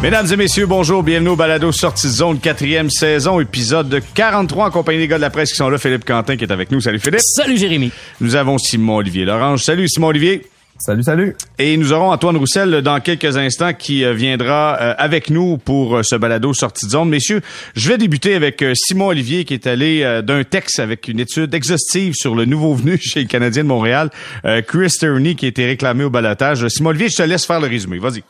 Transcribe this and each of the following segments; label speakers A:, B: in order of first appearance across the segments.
A: Mesdames et messieurs, bonjour, bienvenue au Balado Sortie Zone, quatrième saison, épisode 43 en compagnie des gars de la presse qui sont là. Philippe Quentin qui est avec nous. Salut Philippe.
B: Salut Jérémy.
A: Nous avons Simon-Olivier Lorange. Salut Simon-Olivier.
C: Salut, salut.
A: Et nous aurons Antoine Roussel dans quelques instants qui euh, viendra euh, avec nous pour euh, ce balado sortie de zone. Messieurs, je vais débuter avec Simon Olivier qui est allé d'un texte avec une étude exhaustive sur le nouveau venu chez le Canadien de Montréal, Chris Turney qui a été réclamé au balotage. Simon Olivier, je te laisse faire le résumé. Vas-y.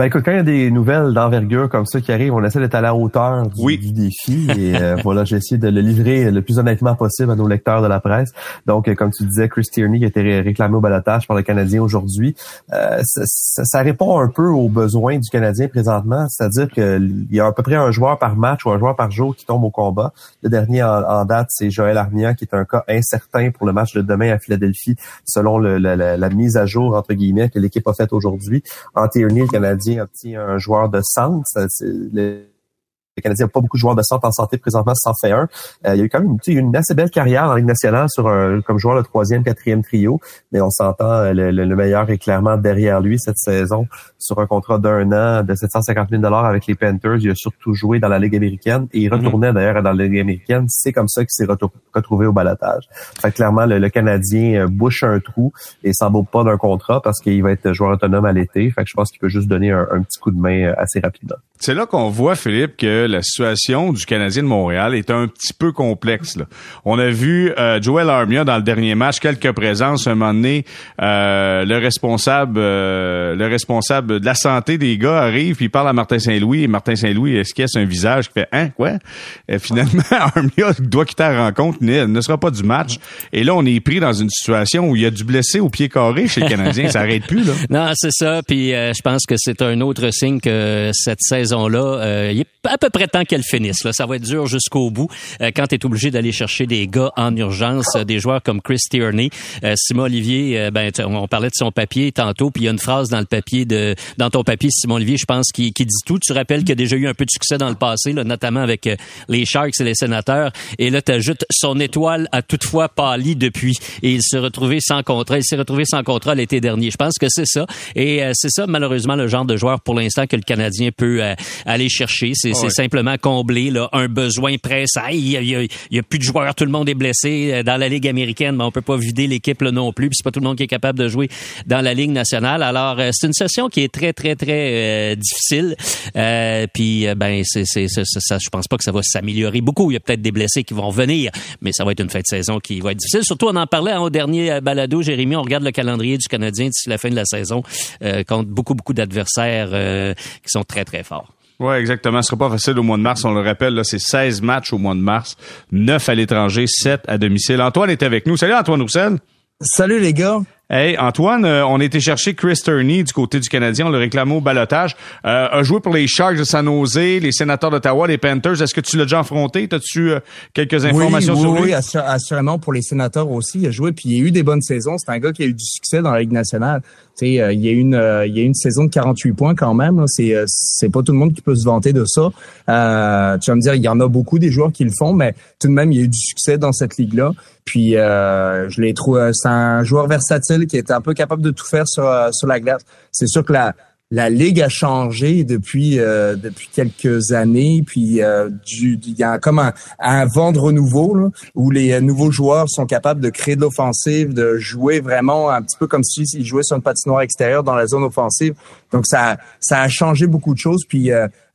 C: Ben écoute, quand il y a des nouvelles d'envergure comme ça qui arrivent, on essaie d'être à la hauteur du, du défi. Et euh, voilà, j'ai essayé de le livrer le plus honnêtement possible à nos lecteurs de la presse. Donc, euh, comme tu disais, Chris Tierney qui a été réclamé au balotage par le Canadien aujourd'hui, euh, ça, ça, répond un peu aux besoins du Canadien présentement. C'est-à-dire qu'il y a à peu près un joueur par match ou un joueur par jour qui tombe au combat. Le dernier en, date, c'est Joël Armia, qui est un cas incertain pour le match de demain à Philadelphie, selon le, la, mise à jour, entre guillemets, que l'équipe a faite aujourd'hui. En Tierney, le Canadien obtient un joueur de centre. Le Canadien n'a pas beaucoup de joueurs de centre en santé présentement, ça en fait un. Euh, il y a eu quand même une assez belle carrière en Ligue nationale sur un, comme joueur de troisième, quatrième trio, mais on s'entend, euh, le, meilleur est clairement derrière lui cette saison sur un contrat d'un an de 750 000 avec les Panthers. Il a surtout joué dans la Ligue américaine et il mhm. retournait d'ailleurs dans la Ligue américaine. C'est comme ça qu'il s'est retrouvé au balatage. Fait clairement, le, Canadien euh, bouche un trou et s'en vaut pas d'un contrat parce qu'il va être joueur autonome à l'été. Fait que je pense qu'il peut juste donner un, un petit coup de main assez rapidement.
A: C'est là qu'on voit, Philippe, que la situation du Canadien de Montréal est un petit peu complexe. Là. On a vu euh, Joel Armia dans le dernier match, quelques présences. Un moment donné, euh, le responsable euh, le responsable de la santé des gars arrive, puis il parle à Martin Saint-Louis. Et Martin Saint-Louis esquisse un visage qui fait « Hein? Quoi? » Finalement, Armia doit quitter la rencontre, ne, ne sera pas du match. Et là, on est pris dans une situation où il y a du blessé au pied carré chez le Canadien. ça arrête plus. Là.
B: Non, c'est ça. Puis je pense que c'est un autre signe que cette saison là euh, il est à peu près temps qu'elle finisse. Là. Ça va être dur jusqu'au bout euh, quand tu es obligé d'aller chercher des gars en urgence, euh, des joueurs comme Chris Tierney. Simon Olivier, ben, on parlait de son papier tantôt, puis il y a une phrase dans le papier de dans ton papier, Simon Olivier, je pense, qui, qui dit tout. Tu rappelles qu'il a déjà eu un peu de succès dans le passé, là, notamment avec les Sharks et les Sénateurs. Et là, tu ajoutes son étoile a toutefois pâli depuis. Et il s'est retrouvé sans contrat. Il s'est retrouvé sans contrat l'été dernier. Je pense que c'est ça. Et c'est ça, malheureusement, le genre de joueur pour l'instant que le Canadien peut aller chercher. C'est simplement combler là, un besoin pressant. Il y, a, il, y a, plus de joueurs, tout le monde est blessé euh, dans la Ligue américaine, mais on peut pas vider l'équipe non plus. Puis c'est pas tout le monde qui est capable de jouer dans la Ligue nationale. Alors euh, c'est une session qui est très très très euh, difficile. Euh, puis ben c'est c'est ça, je pense pas que ça va s'améliorer beaucoup. Il y a peut-être des blessés qui vont venir, mais ça va être une fin de saison qui va être difficile. Surtout on en parlait hein, au dernier balado, Jérémy. On regarde le calendrier du Canadien d'ici la fin de la saison contre beaucoup beaucoup d'adversaires qui sont très très forts.
A: Oui, exactement. Ce sera pas facile au mois de mars. On le rappelle, là, c'est 16 matchs au mois de mars, 9 à l'étranger, 7 à domicile. Antoine est avec nous. Salut Antoine Roussel.
D: Salut les gars.
A: Hey, Antoine, euh, on a été chercher Chris Turney du côté du Canadien, on le réclamé au balotage. Euh, a joué pour les Sharks de San Jose, les Sénateurs d'Ottawa, les Panthers. Est-ce que tu l'as déjà affronté? As-tu euh, quelques informations
D: sur
A: lui?
D: Oui, assurément pour les Sénateurs aussi. Il a joué, puis il a eu des bonnes saisons. C'est un gars qui a eu du succès dans la Ligue nationale. Tu sais, il y a une, il y a une saison de 48 points quand même. C'est, c'est pas tout le monde qui peut se vanter de ça. tu vas me dire, il y en a beaucoup des joueurs qui le font, mais tout de même, il y a eu du succès dans cette ligue-là. Puis je l'ai trouvé, c'est un joueur versatile qui est un peu capable de tout faire sur, euh, sur la glace. C'est sûr que la, la ligue a changé depuis euh, depuis quelques années puis euh, il y a comme un, un vent de renouveau là, où les nouveaux joueurs sont capables de créer de l'offensive de jouer vraiment un petit peu comme s'ils jouaient sur une patinoire extérieure dans la zone offensive donc ça ça a changé beaucoup de choses puis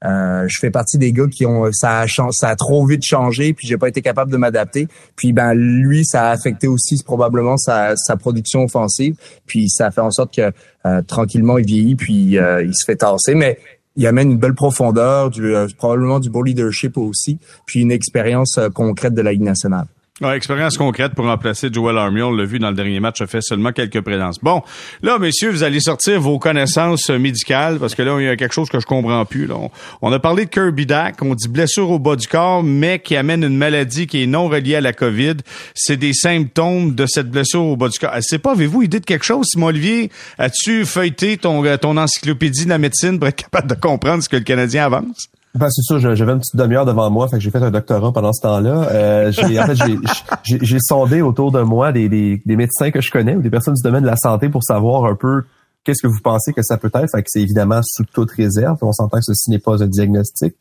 D: euh, je fais partie des gars qui ont ça a ça a trop vite changé puis j'ai pas été capable de m'adapter. Puis ben lui ça a affecté aussi probablement sa, production offensive. Puis ça fait en sorte que euh, tranquillement il vieillit puis euh, il se fait tasser mais il amène une belle profondeur, du, probablement du beau leadership aussi, puis une expérience concrète de la Ligue nationale.
A: Ouais, expérience concrète pour remplacer Joel Army. On l'a vu dans le dernier match, a fait seulement quelques présences. Bon, là, messieurs, vous allez sortir vos connaissances médicales parce que là, il y a quelque chose que je comprends plus. Là. On, a parlé de Kirby Dack, on dit blessure au bas du corps, mais qui amène une maladie qui est non reliée à la COVID. C'est des symptômes de cette blessure au bas du corps. C'est pas, avez-vous idée quelque chose, Simon Olivier? As-tu feuilleté ton, ton encyclopédie de la médecine pour être capable de comprendre ce que le Canadien avance?
C: Ben, c'est sûr, j'avais une petite demi-heure devant moi, fait que j'ai fait un doctorat pendant ce temps-là. Euh, j'ai, en fait, j'ai, j'ai, sondé autour de moi des, des, des, médecins que je connais ou des personnes du domaine de la santé pour savoir un peu qu'est-ce que vous pensez que ça peut être? Fait que c'est évidemment sous toute réserve. On s'entend que ceci n'est pas un diagnostic.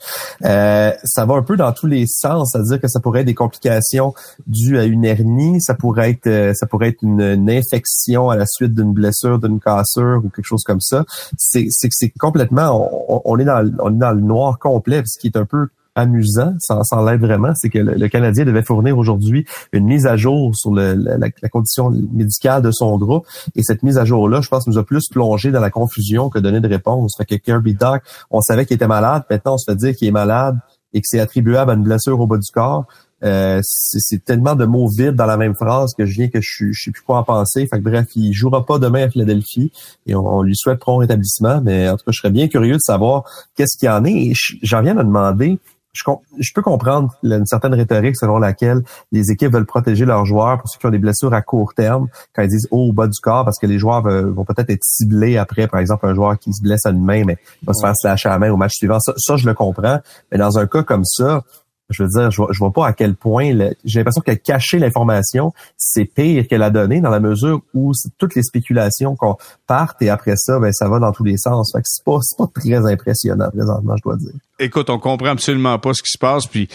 C: Euh, ça va un peu dans tous les sens, c'est-à-dire que ça pourrait être des complications dues à une hernie, ça pourrait être euh, ça pourrait être une, infection à la suite d'une blessure, d'une cassure ou quelque chose comme ça. C'est c'est complètement on, est dans on est dans le noir complet, ce qui est un peu amusant, ça, ça enlève vraiment, c'est que le, Canadien devait fournir aujourd'hui une mise à jour sur le, la, condition médicale de son groupe. Et cette mise à jour-là, je pense, nous a plus plongé dans la confusion que donné de réponse. Fait que Kirby Doc, on savait qu'il était malade, maintenant on se fait dire qu'il est malade et que c'est attribuable à une blessure au bas du corps. Euh, c'est tellement de mots vides dans la même phrase que je viens que je, je sais plus quoi en penser. Fait que bref, il jouera pas demain à Philadelphie et on, lui souhaite prompt rétablissement. Mais en tout cas, je serais bien curieux de savoir qu'est-ce qu'il y en est. J'en viens de demander je, peux comprendre une certaine rhétorique selon laquelle les équipes veulent protéger leurs joueurs pour ceux qui ont des blessures à court terme quand ils disent haut au bas du corps parce que les joueurs vont peut-être être ciblés après, par exemple, un joueur qui se blesse à une main, mais va se faire slasher à la main au match suivant. ça, je le comprends. Mais dans un cas comme ça, je veux dire, je vois, vois pas à quel point j'ai l'impression que cacher l'information, c'est pire que la donner dans la mesure où toutes les spéculations qu'on parte et après ça, ben ça va dans tous les sens. Fait que c'est pas, pas très impressionnant présentement, je dois dire.
A: Écoute, on comprend absolument pas ce qui se passe, puis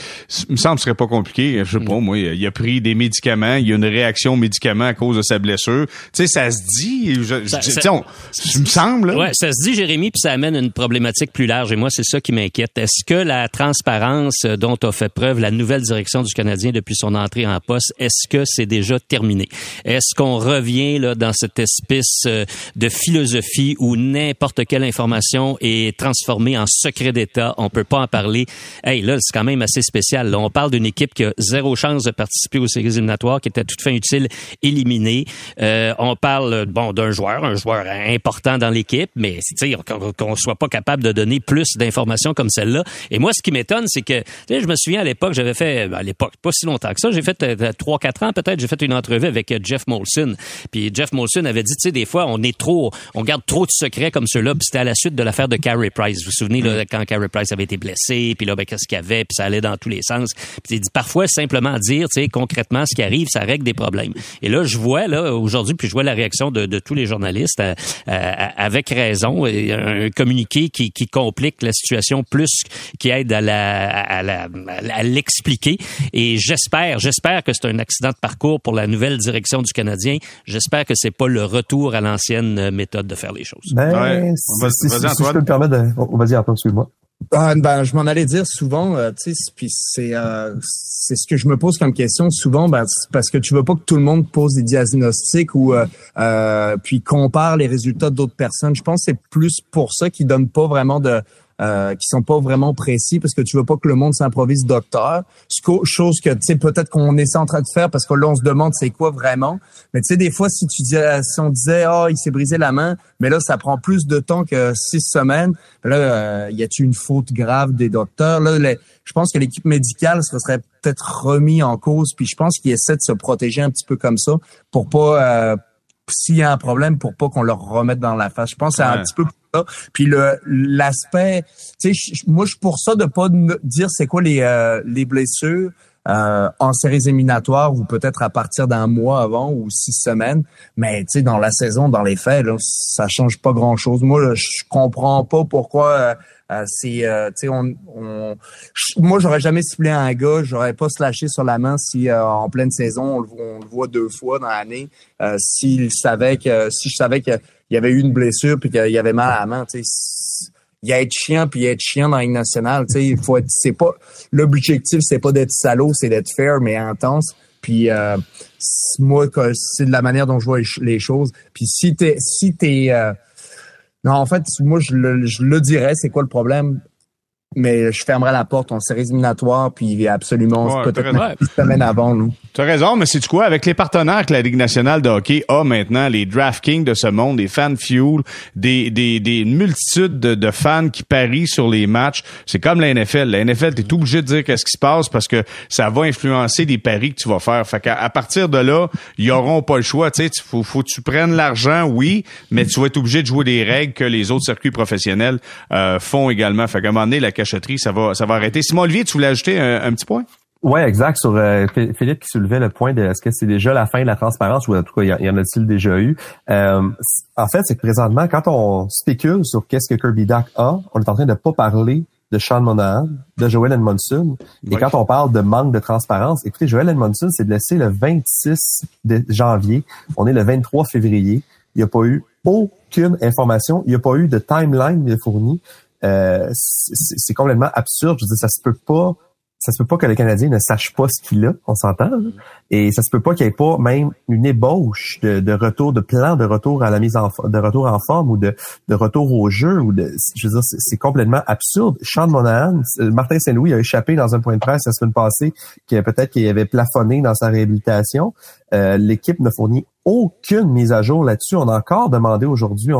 A: il me semble que ce serait pas compliqué. Je sais pas, moi, il a pris des médicaments, il y a une réaction aux médicaments à cause de sa blessure. Tu sais, ça se dit, je, ça, me semble.
B: Ouais, ça se dit, Jérémy, puis ça amène une problématique plus large. Et moi, c'est ça qui m'inquiète. Est-ce que la transparence dont a fait preuve la nouvelle direction du Canadien depuis son entrée en poste, est-ce que c'est déjà terminé? Est-ce qu'on revient là dans cette espèce euh, de philosophie où n'importe quelle information est transformée en secret d'État? On peut pas en parler. Hey, là, c'est quand même assez spécial. on parle d'une équipe qui a zéro chance de participer aux séries éliminatoires, qui était toute fin utile éliminée. Euh, on parle, bon, d'un joueur, un joueur important dans l'équipe, mais qu'on soit pas capable de donner plus d'informations comme celle-là. Et moi, ce qui m'étonne, c'est que, je me souviens à l'époque, j'avais fait, ben, à l'époque, pas si longtemps que ça, j'ai fait euh, trois, quatre ans peut-être, j'ai fait une entrevue avec euh, Jeff Molson. Puis Jeff Molson avait dit, tu sais, des fois, on est trop, on garde trop de secrets comme ceux-là. Puis c'était à la suite de l'affaire de Carey Price. Vous vous souvenez, là, quand Carey Price avait été blessé, puis là, ben, qu'est-ce qu'il y avait, puis ça allait dans tous les sens. Puis il dit, parfois, simplement dire, tu sais, concrètement, ce qui arrive, ça règle des problèmes. Et là, je vois, là, aujourd'hui, puis je vois la réaction de, de tous les journalistes, euh, avec raison, un communiqué qui, qui complique la situation plus qui aide à la, à la, à l'expliquer. Et j'espère, j'espère que c'est un accident de parcours pour la nouvelle direction du Canadien. J'espère que c'est pas le retour à l'ancienne méthode de faire les choses.
C: Ben, ouais. si, si, je peux me permettre de... On va dire, excuse-moi.
D: Ah, ben, je m'en allais dire souvent, euh, tu sais, puis c'est euh, c'est ce que je me pose comme question souvent, ben, parce que tu veux pas que tout le monde pose des diagnostics ou euh, euh puis compare les résultats d'autres personnes. Je pense que c'est plus pour ça qu'ils donnent pas vraiment de euh, qui sont pas vraiment précis parce que tu veux pas que le monde s'improvise docteur. Chose que tu sais peut-être qu'on essaie en train de faire parce que là on se demande c'est quoi vraiment. Mais tu sais des fois si tu dis si on disait oh, il s'est brisé la main, mais là ça prend plus de temps que six semaines. Là euh, y a-t-il une faute grave des docteurs? Là je pense que l'équipe médicale se serait peut-être remis en cause puis je pense qu'ils essaient de se protéger un petit peu comme ça pour pas euh, s'il y a un problème pour pas qu'on leur remette dans la face. Je pense que c'est un petit peu Puis le l'aspect, tu sais, moi je suis pour ça de pas dire c'est quoi les euh, les blessures. Euh, en séries éliminatoires ou peut-être à partir d'un mois avant ou six semaines. Mais tu sais, dans la saison, dans les faits, là, ça change pas grand-chose. Moi, je comprends pas pourquoi euh, euh, c'est, euh, tu sais, on, on moi, j'aurais jamais ciblé un gars, j'aurais pas slashé sur la main si euh, en pleine saison, on le, voit deux fois dans l'année, s'il savait que, si je savais qu'il y avait eu une blessure puis qu'il y avait mal à la main, il y a être chiant puis il y a être chiant dans la Ligue nationale, tu sais, il faut être, c'est pas, l'objectif, c'est pas d'être salaud, c'est d'être fair mais intense. Puis moi, c'est de la manière dont je vois les choses. Puis si t'es, si t'es non, en fait, moi, je le, je le dirais, c'est quoi le problème? Mais je fermerai la porte. On série éliminatoire, puis absolument peut-être une semaine avant nous.
A: Tu as raison, mais c'est quoi? Avec les partenaires que la Ligue nationale de hockey a maintenant, les DraftKings de ce monde, des fan fuel, des, des, des multitudes de, de, fans qui parient sur les matchs, c'est comme la NFL. La NFL, tu es obligé de dire qu'est-ce qui se passe parce que ça va influencer les paris que tu vas faire. Fait qu'à à partir de là, ils auront pas le choix. Tu sais, faut, faut que tu prennes l'argent, oui, mais tu vas être obligé de jouer des règles que les autres circuits professionnels euh, font également. Fait qu'à un moment donné, la ça va, ça va arrêter. Simon Olivier, tu voulais ajouter un, petit point?
C: Ouais, exact. Sur euh, Philippe qui soulevait le point de est-ce que c'est déjà la fin de la transparence ou en tout cas y, en a-t-il déjà eu? Euh, En fait, c'est que présentement, quand on spécule sur qu'est-ce que Kirby Duck a, on est en train de pas parler de Sean Monahan, de Joel Edmondson. Et quand on parle de manque de transparence, écoutez, Joel Edmondson s'est blessé le 26 de janvier. On est le 23 février. Il n'y a pas eu aucune information. Il n'y a pas eu de timeline de fourni. Euh, c'est complètement absurde. Je veux dire, ça se peut pas ça se peut pas que le Canadien ne sache pas ce qu'il a, on s'entend. Et ça se peut pas qu'il n'y ait pas même une ébauche de, retour, de plan de retour à la mise en de retour en forme ou de, de retour au jeu ou de je veux dire c'est complètement absurde. Sean Monahan, Martin Saint-Louis a échappé dans un point de presse la semaine passée qui peut-être qu'il avait plafonné dans sa réhabilitation. Euh, l'équipe ne fournit aucune mise à jour là-dessus. On a encore demandé aujourd'hui,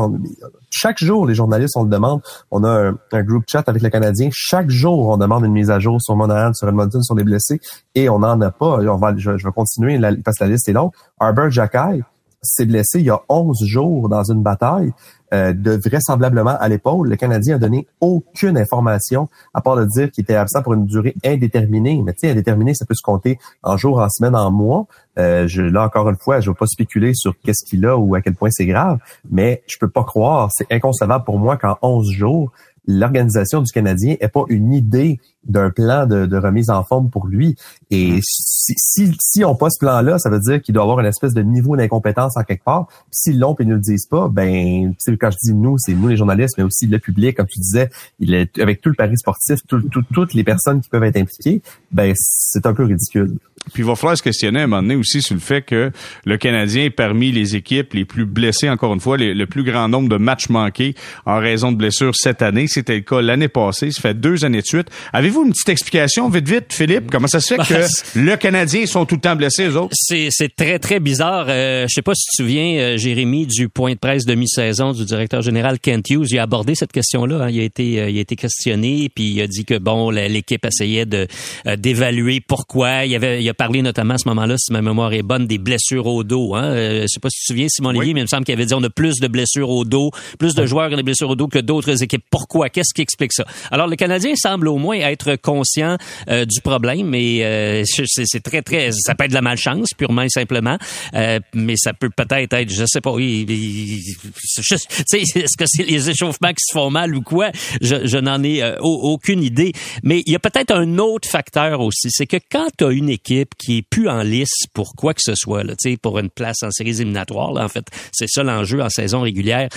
C: chaque jour, les journalistes, on le demande. On a un, groupe chat avec les Canadiens. Chaque jour, on demande une mise à jour sur Monahan, sur Edmonton, sur les blessés, et on n'en a pas. On va, je, continuer parce que la liste est longue. Arbor Jacky s'est blessé il y a 11 jours dans une bataille. Euh, de vraisemblablement à l'épaule. Le Canadien a donné aucune information à part de dire qu'il était absent pour une durée indéterminée. Mais tu sais, indéterminée, ça peut se compter en jours, en semaines, en mois. Euh, je, là, encore une fois, je ne veux pas spéculer sur qu'est-ce qu'il a ou à quel point c'est grave, mais je peux pas croire, c'est inconcevable pour moi qu'en 11 jours, l'organisation du Canadien n'ait pas une idée d'un plan de, remise en forme pour lui. Et mm. si, si, si on pas ce plan-là, ça veut dire qu'il doit avoir une espèce de niveau d'incompétence en quelque part. S'ils l'ont et ils ne le disent pas, ben, quand je dis nous, c'est nous les journalistes, mais aussi le public, comme tu disais, il est, avec tout le pari sportif, toutes les personnes qui peuvent être impliquées, ben, c'est un peu ridicule.
A: Puis il va falloir se questionner à un moment donné aussi sur le fait que le Canadien est parmi les équipes les plus blessées, encore une fois, le plus grand nombre de matchs manqués en raison de blessures cette année. C'était le cas l'année passée. Ça fait deux années de suite. Avez-vous une petite explication, vite, vite, Philippe? Comment ça se fait que le Canadien sont tout le temps blessés, eux autres?
B: C'est, c'est très, très bizarre. Euh, je sais pas si tu te souviens, euh, Jérémy, du point de presse de mi-saison du directeur général Kent Hughes. Il a abordé cette question-là. Hein. Il, a été, euh, il a été questionné, puis il a dit que, bon, l'équipe essayait de euh, d'évaluer pourquoi. Il, avait, il a parlé notamment à ce moment-là, si ma mémoire est bonne, des blessures au dos. Hein. je sais pas si tu te souviens, Simon Lévy, mais il me semble qu'il avait dit on a plus de blessures au dos, plus de joueurs qui ont des blessures au dos que d'autres équipes. Pourquoi? Qu'est-ce qui explique ça? Alors, le Canadien semble au moins être conscient euh, du problème, mais euh, c'est très, très... Ça peut être de la malchance, purement et simplement, euh, mais ça peut peut-être être, je sais pas, oui, est-ce que c'est les échauffements qui se font mal ou quoi? Je, je n'en ai aucune idée. Mais il y a peut-être un autre facteur aussi, c'est que quand tu as une équipe qui est plus en lice pour quoi que ce soit, là, pour une place en séries éliminatoires, là, en fait, c'est ça l'enjeu en saison régulière,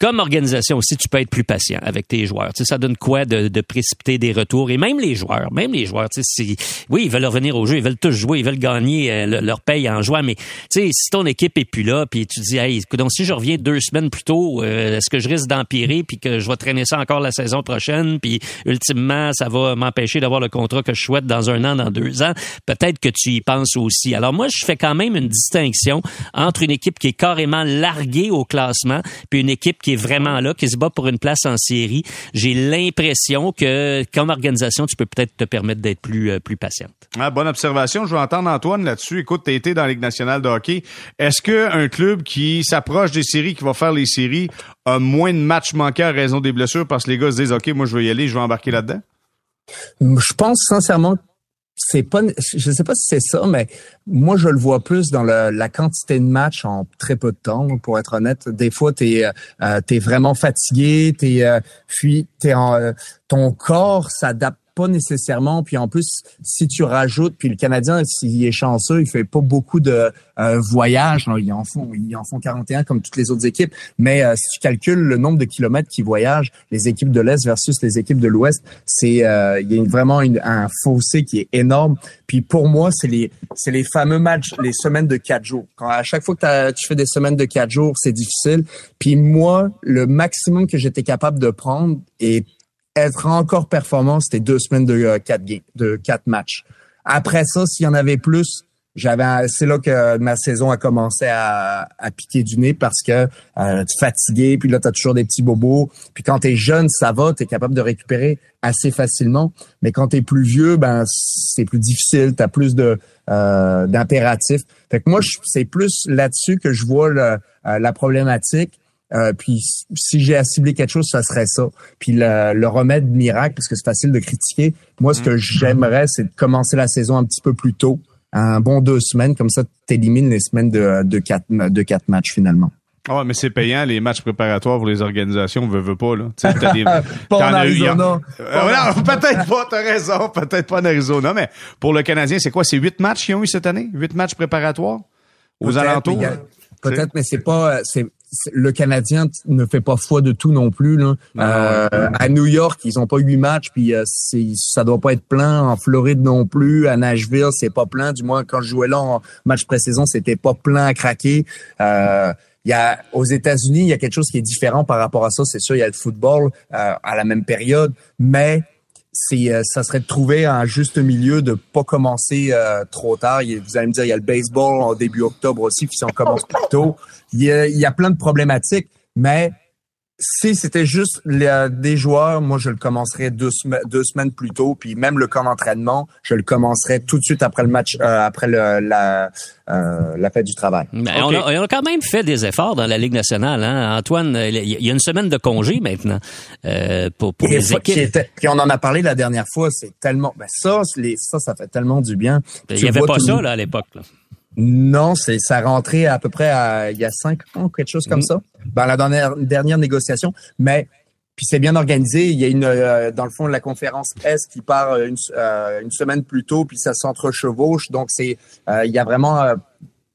B: comme organisation aussi, tu peux être plus patient avec tes joueurs. Tu sais, ça donne quoi de, de, précipiter des retours? Et même les joueurs, même les joueurs. Tu sais, oui, ils veulent revenir au jeu, ils veulent tous jouer, ils veulent gagner euh, leur paye en jouant, mais tu sais, si ton équipe est plus là, puis tu dis, hey, donc si je reviens deux semaines plus tôt, euh, est-ce que je risque d'empirer puis que je vais traîner ça encore la saison prochaine, puis ultimement ça va m'empêcher d'avoir le contrat que je souhaite dans un an, dans deux ans? Peut-être que tu y penses aussi. Alors moi, je fais quand même une distinction entre une équipe qui est carrément larguée au classement, puis une équipe qui est vraiment là, qui se bat pour une place en série, j'ai l'impression que comme organisation, tu peux peut-être te permettre d'être plus euh, plus patiente.
A: Ah, bonne observation. Je vais entendre Antoine là-dessus. Écoute, tu été dans la Ligue nationale de hockey. Est-ce qu'un club qui s'approche des séries, qui va faire les séries, a moins de matchs manqués à raison des blessures? Parce que les gars se disent, OK, moi, je vais y aller, je vais embarquer là-dedans?
D: Je pense sincèrement c'est pas, je sais pas si c'est ça, mais moi je le vois plus dans la quantité de matchs en très peu de temps. Pour être honnête, des fois t'es euh, es vraiment fatigué, t'es euh, euh, ton corps s'adapte pas nécessairement. Puis en plus, si tu rajoutes, puis le Canadien, s'il est chanceux, il fait pas beaucoup de euh, voyages. ils en font, ils en font 41 comme toutes les autres équipes. Mais euh, si tu calcules le nombre de kilomètres qui voyagent, les équipes de l'Est versus les équipes de l'Ouest, c'est euh, il y a vraiment un fossé qui est énorme. Puis pour moi, c'est les c'est les fameux matchs, les semaines de quatre jours. Quand à chaque fois que tu fais des semaines de quatre jours, c'est difficile. Puis moi, le maximum que j'étais capable de prendre et être encore performant, c'était deux semaines de euh, de quatre matchs. Après ça, s'il y en avait plus, j'avais c'est là que ma saison a commencé à, à piquer du nez parce que euh, tu fatigué, puis là tu as toujours des petits bobos. Puis quand tu es jeune, ça va, tu es capable de récupérer assez facilement, mais quand tu es plus vieux, ben c'est plus difficile, tu as plus de euh, d'impératifs. Fait que moi c'est plus là-dessus que je vois le, euh, la problématique Euh, puis si j'ai à cibler quelque chose, ça serait ça. Puis le, remède miracle, parce que c'est facile de critiquer. Moi, ce que mm. j'aimerais, c'est de commencer la saison un petit peu plus tôt, un bon deux semaines, comme ça, tu élimines les semaines de, de, quatre, de quatre matchs finalement.
A: Ah ouais, mais c'est payant les matchs préparatoires pour les organisations, veut veut pas là.
D: T'as des, pas en Arizona.
A: Euh, peut-être pas, t'as raison, peut-être pas en Arizona, mais pour le Canadien, c'est quoi, c'est huit matchs qu'ils ont eu cette année, huit matchs préparatoires? Aux alentours?
D: Peut-être, mais c'est pas, c'est le Canadien ne fait pas foi de tout non plus. Là. Euh, à New York, ils ont pas huit matchs, puis euh, ça doit pas être plein. En Floride non plus. À Nashville, c'est pas plein. Du moins, quand je jouais là en match pré-saison, c'était pas plein à craquer. Euh, il y a aux États-Unis, il y a quelque chose qui est différent par rapport à ça. C'est sûr, il y a le football euh, à la même période, mais c'est euh, ça serait de trouver un juste milieu de pas commencer euh, trop tard. vous allez me dire, il y a le baseball en début octobre aussi, puis si on commence plus tôt, il il y a plein de problématiques, mais si c'était juste des joueurs, moi je le commencerais deux, semaines plus tôt, puis même le camp d'entraînement, je le commencerais tout de suite après le match, euh, après le, la, euh, la fête du travail.
B: Mais on, a, quand même fait des efforts dans la Ligue nationale. Hein? Antoine, il y a une semaine de congé maintenant euh, pour, pour les équipes.
D: puis on en a parlé la dernière fois, c'est tellement... Ben ça, les, ça, ça fait tellement du bien.
B: Il n'y avait pas ça là, à l'époque.
D: Non, c'est ça rentré à peu près à, il y a cinq ans, quelque chose comme mm. ça, dans la dernière, dernière négociation. Mais puis c'est bien organisé. Il y a une, euh, dans le fond, la conférence S qui part une, euh, une semaine plus tôt, puis ça s'entrechevauche. Donc c'est, euh, il y a vraiment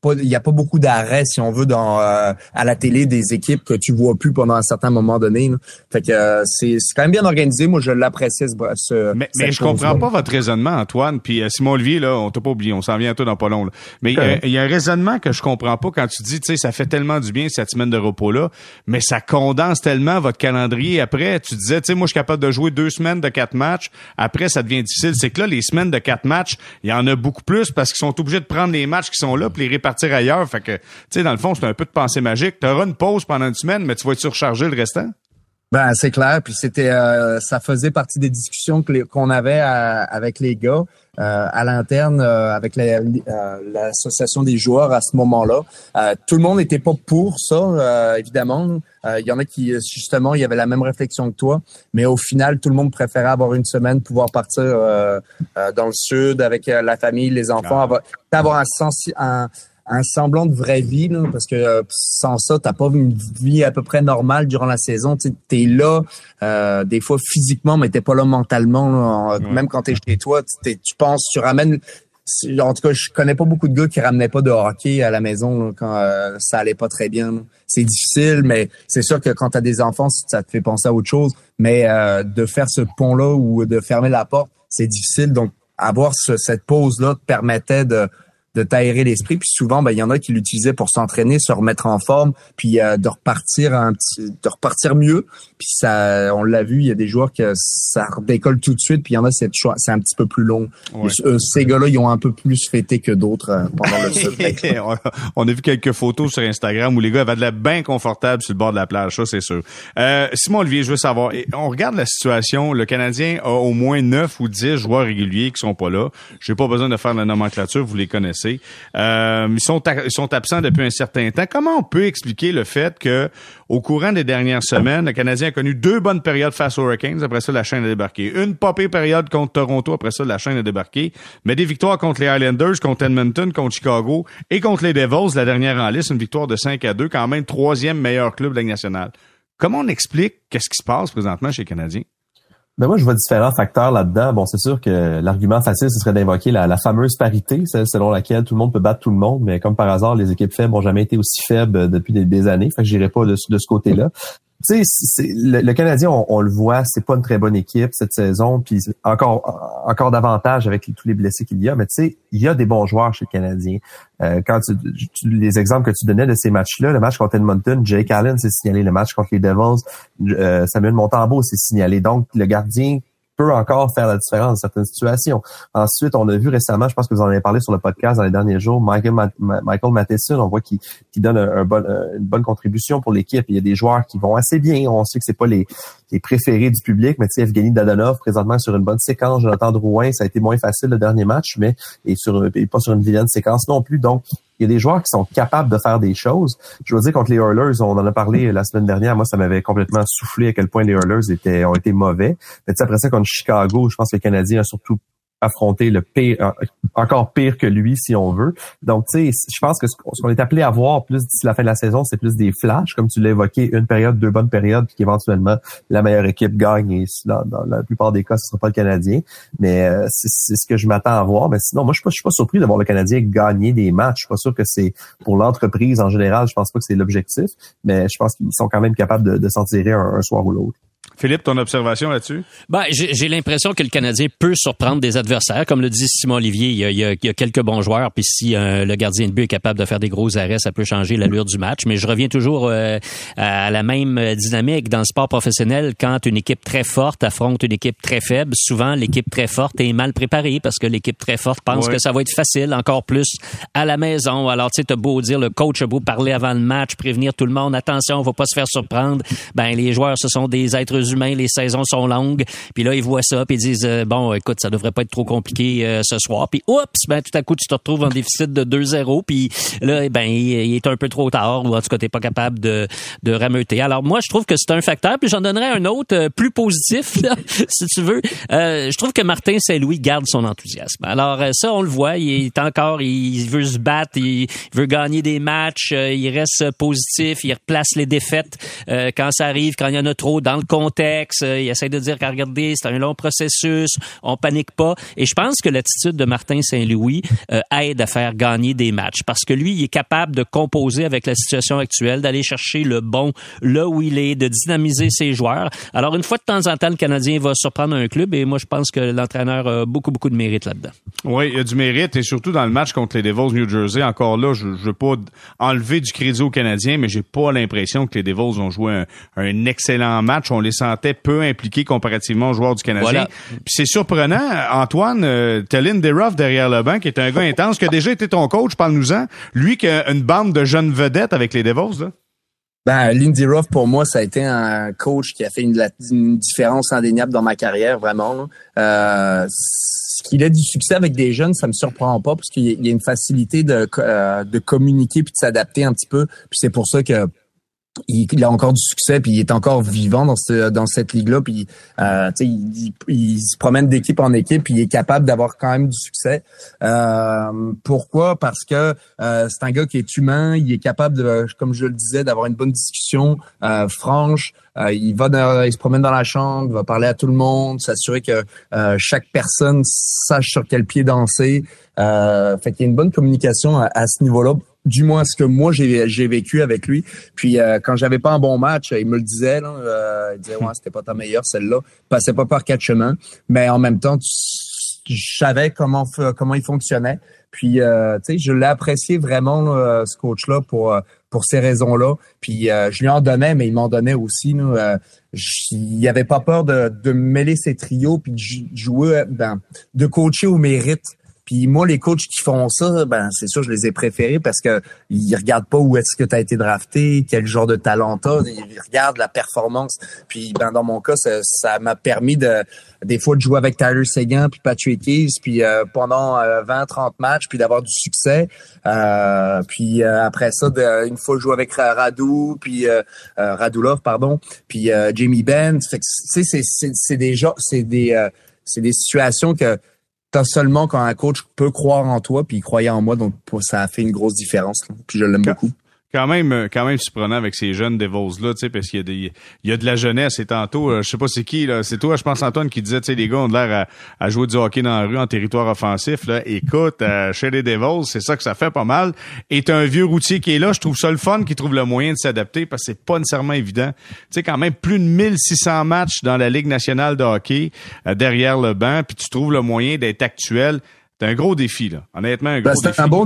D: il y a pas beaucoup d'arrêts si on veut dans euh, à la télé des équipes que tu vois plus pendant un certain moment donné. Fait que euh, c'est quand même bien organisé. Moi, je l'apprécie ce,
A: Mais, mais je comprends pas votre raisonnement, Antoine. Puis euh, Simon Olivier, là, on t'a pas oublié, on s'en vient à toi dans pas long. Là. Mais il y, a un raisonnement que je comprends pas quand tu dis, tu sais, ça fait tellement du bien cette semaine de repos là, mais ça condense tellement votre calendrier. Après, tu disais, tu sais, moi, je suis capable de jouer deux semaines de quatre matchs. Après, ça devient difficile. C'est que là, les semaines de quatre matchs, il y en a beaucoup plus parce qu'ils sont obligés de prendre les matchs qui sont là, puis les répartir partir ailleurs. Fait que, tu sais, dans le fond, c'est un peu de pensée magique. Tu auras une pause pendant une semaine, mais tu vas être surchargé le restant.
D: Ben c'est clair, puis c'était euh, ça faisait partie des discussions qu'on avait avec les gars euh, à l'interne euh, avec l'association des joueurs à ce moment-là. tout le monde n'était pas pour ça, évidemment. Il y en a qui justement, il y avait la même réflexion que toi, mais au final, tout le monde préférait avoir une semaine, pouvoir partir dans le sud avec la famille, les enfants, avoir, avoir un, sens, un, un semblant de vraie vie, là, parce que euh, sans ça, t'as pas une vie à peu près normale durant la saison. Tu es là, euh, des fois physiquement, mais t'es pas là mentalement. Même quand t'es chez toi, tu penses, tu ramènes. En tout cas, je connais pas beaucoup de gars qui ramenaient pas de hockey à la maison quand euh, ça allait pas très bien. C'est difficile, mais c'est sûr que quand t'as des enfants, ça te fait penser à autre chose. Mais de faire ce pont-là ou de fermer la porte, c'est difficile. Donc, avoir cette pause-là te permettait de de t'aérer l'esprit. Puis souvent, ben il y en a qui l'utilisaient pour s'entraîner, se remettre en forme, puis euh, de repartir un petit, de repartir mieux. Puis ça, on l'a vu, il y a des joueurs que ça redécolle tout de suite, puis il y en a c'est c'est un petit peu plus long. Euh, ces gars-là, ils ont un peu plus fêté que d'autres euh, pendant le
A: On a vu quelques photos sur Instagram où les gars avaient de la bien confortable sur le bord de la plage, ça c'est sûr. Simon Olivier, je veux savoir, on regarde la situation. Le Canadien a au moins 9 ou 10 joueurs réguliers qui sont pas là. J'ai pas besoin de faire la nomenclature, vous les connaissez. Euh, ils, sont absents depuis un certain temps. Comment on peut expliquer le fait que au courant des dernières semaines, le Canadien a connu deux bonnes périodes face aux Hurricanes. Après ça, la chaîne a débarqué. Une popée période contre Toronto. Après ça, la chaîne a débarqué. Mais des victoires contre les Islanders, contre Edmonton, contre Chicago et contre les Devils, la dernière en liste, une victoire de 5 à 2, quand même troisième meilleur club de la nationale. Comment on explique qu'est-ce qui se passe présentement chez les Canadiens?
C: Ben moi, je vois différents facteurs là-dedans. Bon, c'est sûr que l'argument facile, ce serait d'invoquer la, fameuse parité, selon laquelle tout le monde peut battre tout le monde, mais comme par hasard, les équipes faibles n'ont jamais été aussi faibles depuis des, années. Fait que j'irai pas de, de ce côté-là tu sais, le, le, Canadien, on, le voit, c'est pas une très bonne équipe cette saison, puis encore encore davantage avec tous les blessés qu'il y a. Mais tu sais, il y a des bons joueurs chez le Canadien. Euh, quand tu, les exemples que tu donnais de ces matchs-là, le match contre Edmonton, Jake Allen s'est signalé, le match contre les Devils, euh, Samuel Montembeau s'est signalé. Donc le gardien peut encore faire la différence dans certaines situations. Ensuite, on a vu récemment, je pense que vous en avez parlé sur le podcast dans les derniers jours, Michael, Michael Matheson, on voit qu'il donne bon, une bonne contribution pour l'équipe. Il y a des joueurs qui vont assez bien. On sait que c'est pas les, les préférés du public, mais tu sais, Evgeny Dadonov, présentement sur une bonne séquence. Jonathan Drouin, ça a été moins facile le dernier match, mais et sur pas sur une vilaine séquence non plus. Donc, il y a des joueurs qui sont capables de faire des choses. Je veux dire, contre les Oilers, on en a parlé la semaine dernière, moi, ça m'avait complètement soufflé à quel point les Oilers étaient, ont été mauvais. Mais après ça, contre Chicago, je pense que les Canadiens ont surtout affronter le pire, encore pire que lui si on veut. Donc, tu sais, je pense que ce qu'on est appelé à voir plus d'ici la fin de la saison, c'est plus des flashs, comme tu l'as évoqué, une période, deux bonnes périodes, puis qu'éventuellement la meilleure équipe gagne. Et dans, la plupart des cas, ce sera pas le Canadien. Mais euh, c'est ce que je m'attends à voir. Mais sinon, moi, je suis pas, suis pas surpris de voir le Canadien gagner des matchs. Je suis pas sûr que c'est pour l'entreprise en général. Je pense pas que c'est l'objectif, mais je pense qu'ils sont quand même capables de, de s'en tirer un soir ou l'autre.
A: Philippe, ton observation là-dessus?
B: Ben, j'ai l'impression que le Canadien peut surprendre des adversaires. Comme le dit Simon Olivier, il y a, il y a, quelques bons joueurs. Puis si euh, le gardien de but est capable de faire des gros arrêts, ça peut changer l'allure du match. Mais je reviens toujours euh, à la même dynamique dans le sport professionnel. Quand une équipe très forte affronte une équipe très faible, souvent l'équipe très forte est mal préparée parce que l'équipe très forte pense que ça va être facile, encore plus à la maison. Alors, tu sais, t'as beau dire, le coach a beau parler avant le match, prévenir tout le monde, attention, on va pas se faire surprendre. Ben, les joueurs, ce sont des êtres les saisons sont longues. Puis là, ils voient ça, puis ils disent euh, bon, écoute, ça devrait pas être trop compliqué euh, ce soir. Puis oups, ben tout à coup, tu te retrouves en déficit de 2-0, puis là, ben il, est un peu trop tard, ou en tout cas, t'es pas capable de, de rameuter. Alors moi, je trouve que c'est un facteur, puis j'en donnerais un autre euh, plus positif, si tu veux. je trouve que Martin Saint-Louis garde son enthousiasme. Alors ça, on le voit, il est encore, il veut se battre, il veut gagner des matchs, il reste positif, il replace les défaites quand ça arrive, quand il y en a trop dans le contexte il essaie de dire qu'à regarder, c'est un long processus, on panique pas. Et je pense que l'attitude de Martin Saint-Louis euh, aide à faire gagner des matchs parce que lui, il est capable de composer avec la situation actuelle, d'aller chercher le bon là où il est, de dynamiser ses joueurs. Alors une fois de temps en temps, le Canadien va surprendre un club et moi je pense que l'entraîneur a beaucoup beaucoup de mérite là-dedans.
A: Oui, il y a du mérite et surtout dans le match contre les Devils New Jersey. Encore là, je, je veux pas enlever du crédit aux Canadiens, mais j'ai pas l'impression que les Devils ont joué un, excellent match. On les sentait peu impliqué comparativement aux joueurs du Canadien. Puis c'est surprenant, Antoine, euh, t'as Lindy Ruff derrière le banc, qui est un gars intense, qui a déjà été ton coach, parle-nous-en. Lui qui a une bande de jeunes vedettes avec les Devils, là.
D: Ben, Lindy Ruff, pour moi, ça a été un coach qui a fait une, différence indéniable dans ma carrière, vraiment. Euh, qu'il ait du succès avec des jeunes, ça me surprend pas, parce qu'il y a une facilité de, euh, de communiquer puis de s'adapter un petit peu. Puis c'est pour ça que il, a encore du succès puis il est encore vivant dans ce, dans cette ligue là puis euh, il, il, se promène d'équipe en équipe puis il est capable d'avoir quand même du succès. Euh, pourquoi? Parce que euh, c'est un gars qui est humain il est capable de comme je le disais d'avoir une bonne discussion euh, franche. Euh, il va dans, il se promène dans la chambre il va parler à tout le monde s'assurer que chaque personne sache sur quel pied danser. Fait qu'il y a une bonne communication à, à ce niveau là du moins ce que moi j'ai vécu avec lui. Puis euh, quand j'avais pas un bon match, il me le disait. Là, euh, il disait ouais, c'était pas ta meilleure celle-là. Passait pas par quatre chemins, mais en même temps, je savais comment comment il fonctionnait. Puis euh, tu sais, je l'ai apprécié vraiment ce coach-là pour pour ces raisons-là. Puis je lui en donnais, mais il m'en donnait aussi. Là, il avait pas peur de, de mêler ses trios puis de jouer, ben, de coacher au mérite. Puis moi, les coachs qui font ça, ben c'est sûr, je les ai préférés parce que ils regardent pas où est-ce que tu as été drafté, quel genre de talent t'as, ils regardent la performance. Puis ben dans mon cas, ça m'a permis de des fois de jouer avec Tyler Seguin puis Patrick Keys, puis euh, pendant 20-30 euh, matchs, puis d'avoir du succès. Euh, puis après ça, une fois jouer avec Radou, puis Radulov, pardon, puis Jamie Benn. Fait que c'est c'est c'est des c'est des c'est des situations que t'as seulement quand un coach peut croire en toi, puis il croyait en moi, donc ça a fait une grosse différence. Puis je l'aime beaucoup
A: quand même euh, quand même surprenant avec ces jeunes Devils là tu sais parce qu'il y a des il y a de la jeunesse et tantôt euh, je sais pas c'est qui là c'est toi je pense Antoine qui disait tu sais les gars ont l'air à, jouer du hockey dans la rue en territoire offensif là. Écoute euh, chez les Devils c'est ça que ça fait pas mal. Et t'as un vieux routier qui est là je trouve ça le fun qui trouve le moyen de s'adapter parce que c'est pas nécessairement évident. Tu sais quand même plus de 1600 matchs dans la Ligue nationale de hockey derrière le banc puis tu trouves le moyen d'être actuel c'est un gros défi là. Honnêtement un gros ben, défi.
D: un bon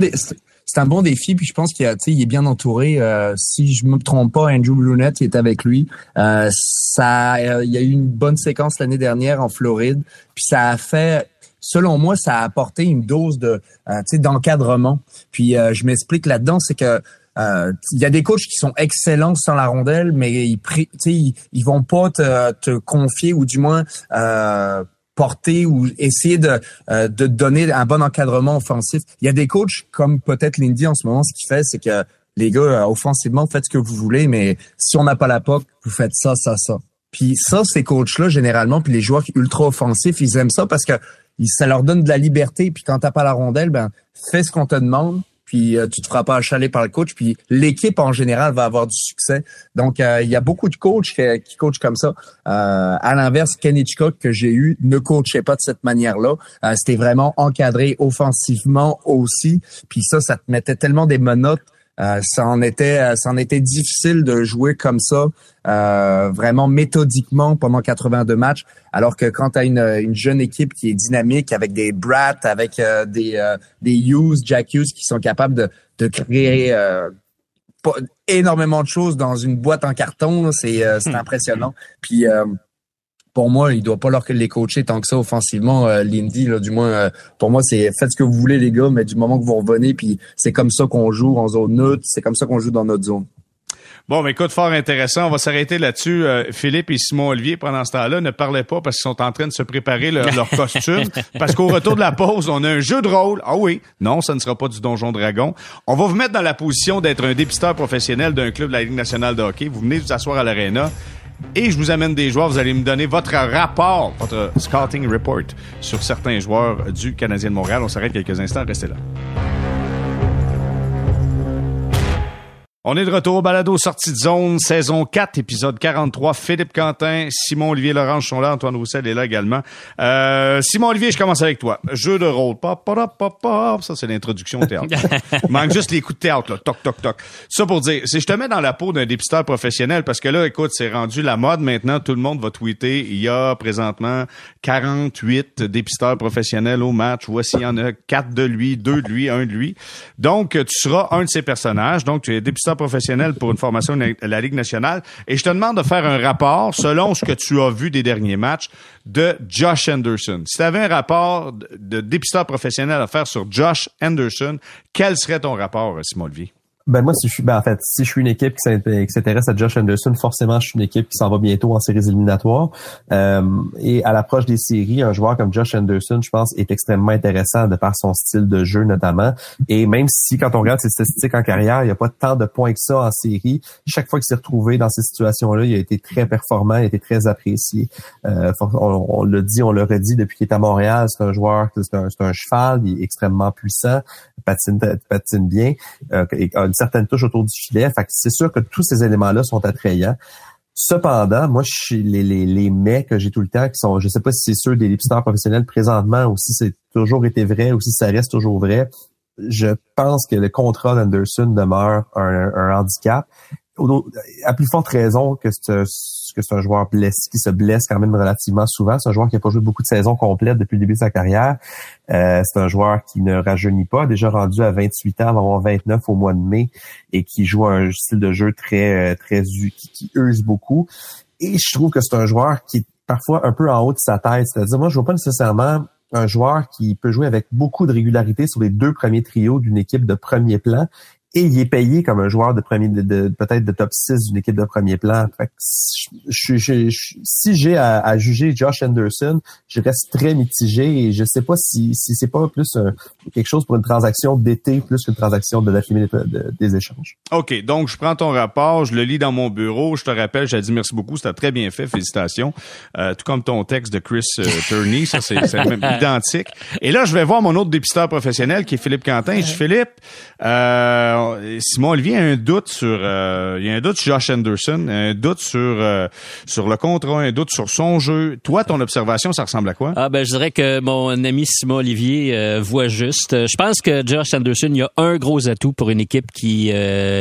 D: c'est un bon défi. Puis je pense qu'il il est bien entouré. Euh, si je me trompe pas, Andrew Brunette est avec lui. Euh, ça, euh, il y a eu une bonne séquence l'année dernière en Floride. Puis ça a fait selon moi, ça a apporté une dose de d'encadrement. Puis je m'explique là-dedans, c'est que il y a des coachs qui sont excellents sans la rondelle, mais ils, ils, ils vont pas te, te confier ou du moins porter ou essayer de, euh, de donner un bon encadrement offensif. Il y a des coachs comme peut-être Lindy en ce moment, ce qu'il fait, c'est que les gars, euh, offensivement, faites ce que vous voulez, mais si on n'a pas la POC, vous faites ça, ça, ça. Puis ça, ces coachs-là, généralement, puis les joueurs ultra offensifs, ils aiment ça parce que ça leur donne de la liberté. Puis quand t'as pas la rondelle, ben fais ce qu'on te demande, puis euh, tu te feras pas achaler par le coach, puis l'équipe en général va avoir du succès. Donc, euh, il y a beaucoup de coachs qui, qui coachent comme ça. Euh, à l'inverse, Ken Hitchcock que j'ai eu ne coachait pas de cette manière-là. C'était vraiment encadré offensivement aussi. Puis ça, ça te mettait tellement des menottes euh, ça en était, euh, ça en était difficile de jouer comme ça, euh, vraiment méthodiquement pendant 82 matchs. Alors que quand tu as une, une, jeune équipe qui est dynamique avec des Brats, avec des des Hughes, Jack Hughes qui sont capables de, de créer énormément de choses dans une boîte en carton, c'est c'est hmm. impressionnant. Puis pour moi, il doit pas leur les coacher tant que ça offensivement, euh, Lindy. Là, du moins, euh, pour moi, c'est faites ce que vous voulez, les gars, mais du moment que vous revenez, puis c'est comme ça qu'on joue en zone neutre, c'est comme ça qu'on joue dans notre zone.
A: Bon, mais écoute, fort intéressant. On va s'arrêter là-dessus. Euh, Philippe et Simon Olivier, pendant ce temps-là, ne parlaient pas parce qu'ils sont en train de se préparer leur, leur costume. parce qu'au retour de la pause, on a un jeu de rôle. Ah oui, non, ça ne sera pas du Donjon Dragon. On va vous mettre dans la position d'être un dépisteur professionnel d'un club de la Ligue nationale de hockey. Vous venez vous asseoir à l'aréna et je vous amène des joueurs. Vous allez me donner votre rapport, votre scouting report sur certains joueurs du Canadien de Montréal. On s'arrête quelques instants. Restez là. On est de retour au balado sortie de zone, saison 4, épisode 43. Philippe Quentin, Simon-Olivier Lorange sont là, Antoine Roussel est là également. Euh, Simon-Olivier, je commence avec toi. Jeu de rôle. Pop, pop, pop, pop. Ça, c'est l'introduction au théâtre. manque juste les coups de théâtre, là. Toc, toc, toc. Ça pour dire, si je te mets dans la peau d'un dépisteur professionnel, parce que là, écoute, c'est rendu la mode maintenant, tout le monde va tweeter. Il y a présentement 48 dépisteurs professionnels au match. Voici, il y en a 4 de lui, 2 de lui, 1 de lui. Donc, tu seras un de ces personnages. Donc, tu es dépisteur professionnel pour une formation de la Ligue nationale. Et je te demande de faire un rapport selon ce que tu as vu des derniers matchs de Josh Anderson. Si tu avais un rapport de dépisteur professionnel à faire sur Josh Anderson, quel serait ton rapport, Simon?
C: Ben moi, si je suis, ben en fait, si je suis une équipe qui s'intéresse à Josh Anderson, forcément, je suis une équipe qui s'en va bientôt en séries éliminatoires. Euh, et à l'approche des séries, un joueur comme Josh Anderson, je pense, est extrêmement intéressant de par son style de jeu notamment. Et même si, quand on regarde ses statistiques en carrière, il n'y a pas tant de points que ça en série, chaque fois qu'il s'est retrouvé dans ces situations-là, il a été très performant, il a été très apprécié. Euh, on, on l'a dit, on l'a redit depuis qu'il est à Montréal, c'est un joueur, c'est un, cheval, il est extrêmement puissant, patine, patine bien, euh, et, certaines touches autour du filet. Fait c'est sûr que tous ces éléments-là sont attrayants. Cependant, moi, les, les, les mets que j'ai tout le temps, qui sont, je sais pas si c'est ceux des lipsters professionnels présentement ou si c'est toujours été vrai ou si ça reste toujours vrai. Je pense que le contrat d'Anderson demeure un, un handicap. À plus forte raison que ce, que c'est un joueur qui se blesse quand même relativement souvent. C'est un joueur qui n'a pas joué beaucoup de saisons complètes depuis le début de sa carrière. Euh, c'est un joueur qui ne rajeunit pas, déjà rendu à 28 ans, va avoir 29 au mois de mai, et qui joue un style de jeu très, très qui, use beaucoup. Et je trouve que c'est un joueur qui est parfois un peu en haut de sa tête. C'est-à-dire, moi, je vois pas nécessairement un joueur qui peut jouer avec beaucoup de régularité sur les deux premiers trios d'une équipe de premier plan et il est payé comme un joueur de premier, de, peut-être de top 6 d'une équipe de premier plan. Fait si j'ai à, juger Josh Anderson, je reste très mitigé et je sais pas si, si c'est pas plus quelque chose pour une transaction d'été plus qu'une transaction de la de, des échanges.
A: OK, donc je prends ton rapport, je le lis dans mon bureau, je te rappelle, j'ai dit merci beaucoup, c'était très bien fait, félicitations. Euh, tout comme ton texte de Chris euh, Turney, ça c'est même identique. Et là, je vais voir mon autre dépisteur professionnel qui est Philippe Quentin. Je dis Philippe, euh, Simon Olivier a un doute sur euh, il y a un doute sur Josh Anderson, un doute sur euh, sur le contrat, un doute sur son jeu. Toi, ton observation, ça ressemble à quoi?
B: Ah ben je dirais que mon ami Simon Olivier euh, voit juste. Je pense que Josh Anderson, il y a un gros atout pour une équipe qui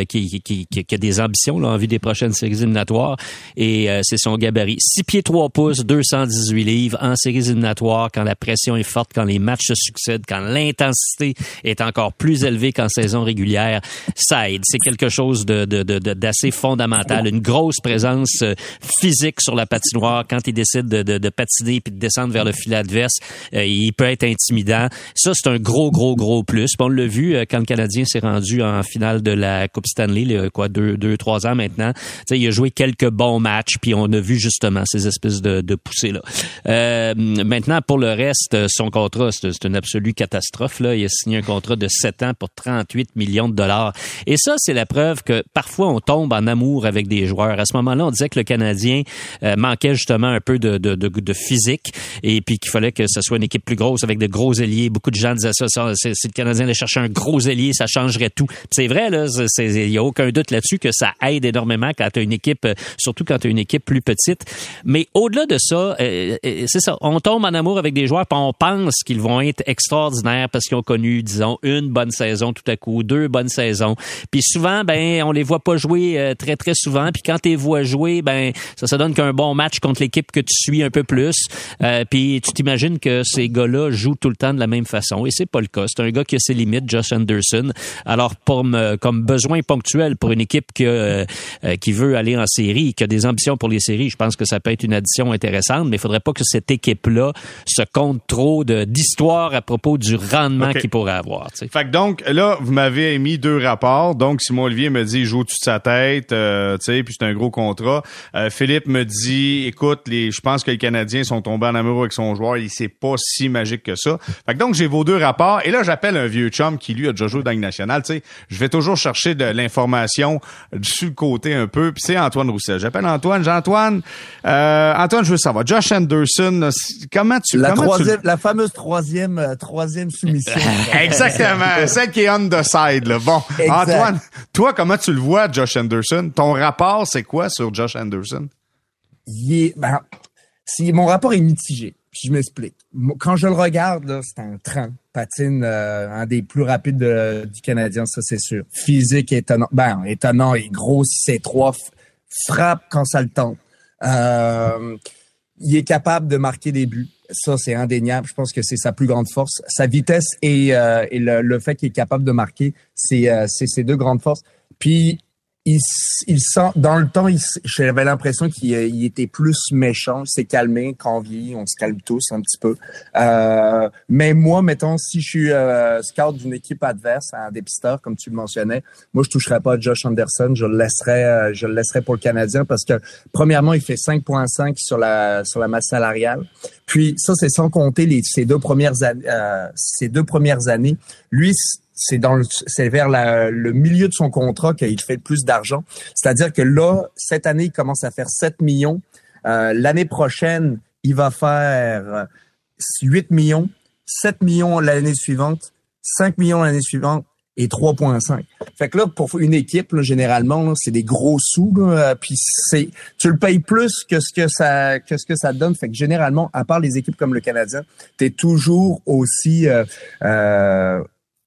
B: qui, qui, qui, a des ambitions là, en vue des prochaines séries éliminatoires et c'est son gabarit. 6 pieds 3 pouces, 218 livres en séries éliminatoires quand la pression est forte, quand les matchs se succèdent, quand l'intensité est encore plus élevée qu'en saison régulière. Ça. C'est quelque chose de, d'assez fondamental. Une grosse présence euh, physique sur la patinoire quand il décide de, de, patiner puis de descendre vers le filet adverse. Euh, il peut être intimidant. Ça, c'est un gros, gros, gros plus. on l'a vu quand le Canadien s'est rendu en finale de la Coupe Stanley, quoi, deux, deux, trois ans maintenant. il a joué quelques bons matchs, puis on a vu justement ces espèces de, de poussées là. Euh, maintenant, pour le reste, son contrat, c'est une absolue catastrophe. Là. Il a signé un contrat de 7 ans pour 38 millions de dollars. Et ça, c'est la preuve que parfois on tombe en amour avec des joueurs. À ce moment-là, on disait que le Canadien euh, manquait justement un peu de, de, de, de physique et puis qu'il fallait que ce soit une équipe plus grosse avec de gros ailiers. Beaucoup de gens disaient ça, ça si le Canadien allait chercher un gros ailier, ça changerait tout. C'est vrai, là, il y a aucun doute là-dessus que ça aide énormément quand tu as une équipe, euh, surtout quand tu as une équipe plus petite. Mais au-delà de ça, euh, c'est ça, on tombe en amour avec des joueurs, puis on pense qu'ils vont être extraordinaires parce qu'ils ont connu, disons, une bonne saison tout à coup, deux bonnes saisons. Puis souvent, ben, on les voit pas jouer euh, très très souvent. Puis quand tu les vois jouer, ben, ça ça donne qu'un bon match contre l'équipe que tu suis un peu plus. Euh, puis tu t'imagines que ces gars-là jouent tout le temps de la même façon. Et c'est pas le cas. C'est un gars qui a ses limites, Josh Anderson. Alors pour me, comme besoin ponctuel pour une équipe qui, euh, qui veut aller en série, qui a des ambitions pour les séries, je pense que ça peut être une addition intéressante. Mais il faudrait pas que cette équipe-là se compte trop d'histoire à propos du rendement qu'il pourrait avoir.
A: Fait que donc, là, vous m'avez émis deux rapports. Donc, Simon Olivier me dit, il joue toute sa tête, euh, tu sais, puis c'est un gros contrat. Euh, Philippe me dit, écoute, les, je pense que les Canadiens sont tombés en amour avec son joueur. Il c'est pas si magique que ça. Fait que donc, j'ai vos deux rapports. Et là, j'appelle un vieux chum qui, lui, a déjà joué dans le national. Tu sais, je vais toujours chercher de l'information sur le côté un peu. Puis c'est Antoine Roussel. J'appelle Antoine. Jean-Antoine, euh, Antoine, je veux savoir. Josh Anderson, comment tu...
D: La,
A: comment
D: troisième, la fameuse troisième, euh, troisième soumission.
A: Exactement. Celle qui est on the side, là. Bon. Antoine, toi, comment tu le vois, Josh Anderson? Ton rapport, c'est quoi sur Josh Anderson?
D: Il ben, mon rapport est mitigé. Puis je m'explique. Quand je le regarde, c'est un train. Patine, euh, un des plus rapides du Canadien, ça c'est sûr. Physique étonnant. Ben, étonnant et gros c'est trois. Frappe quand ça le tente. Euh, il est capable de marquer des buts. Ça, c'est indéniable. Je pense que c'est sa plus grande force. Sa vitesse et, euh, et le, fait qu'il est capable de marquer, c'est euh, ses deux grandes forces. Puis, il, il sent dans le temps, j'avais l'impression qu'il euh, était plus méchant, s'est calmé quand on vit, on se calme tous un petit peu. Euh, mais moi, mettons, si je suis euh, scout d'une équipe adverse, un dépisteur comme tu le mentionnais, moi je toucherais pas à Josh Anderson, je le laisserais, euh, je le laisserais pour le Canadien parce que premièrement, il fait 5.5 sur la sur la masse salariale. Puis ça, c'est sans compter les ces deux premières euh, ces deux premières années. Lui, c'est dans c'est vers le milieu de son contrat qu'il fait le plus d'argent. C'est-à-dire que là, cette année, il commence à faire 7 millions. Euh, l'année prochaine, il va faire 8 millions, 7 millions l'année suivante, 5 millions l'année suivante et 3.5. Fait que là, pour une équipe, généralement, c'est des gros sous. Là, puis c'est, tu le payes plus que ce que ça, que ce que ça donne. Fait que généralement, à part les équipes comme le Canadien, tu es toujours aussi euh, euh,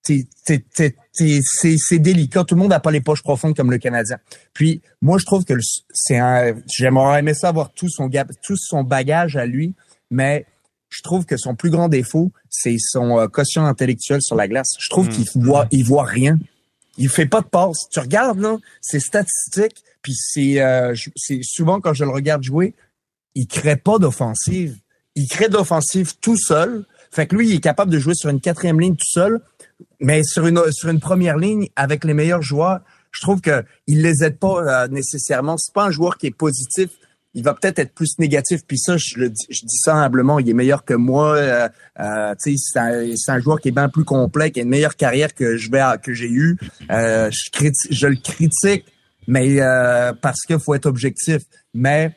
D: c'est délicat. Tout le monde n'a pas les poches profondes comme le Canadien. Puis moi, je trouve que c'est un. J'aimerais aimer ça avoir tout son tout son bagage à lui, mais je trouve que son plus grand défaut, c'est son euh, quotient intellectuel sur la glace. Je trouve qu'il mmh. voit, il voit rien. Il fait pas de passe. Tu regardes là, c'est statistique. Puis c'est, euh, c'est souvent quand je le regarde jouer, il crée pas d'offensive. Il crée d'offensive tout seul. Fait que lui, il est capable de jouer sur une quatrième ligne tout seul mais sur une sur une première ligne avec les meilleurs joueurs, je trouve que il les aide pas euh, nécessairement. C'est pas un joueur qui est positif. Il va peut-être être plus négatif. Puis ça, je, le dis, je dis ça humblement, il est meilleur que moi. Euh, euh c'est un, un, joueur qui est bien plus complet, qui a une meilleure carrière que je vais que j'ai eu. Euh, je, je le critique, mais euh, parce qu'il faut être objectif. Mais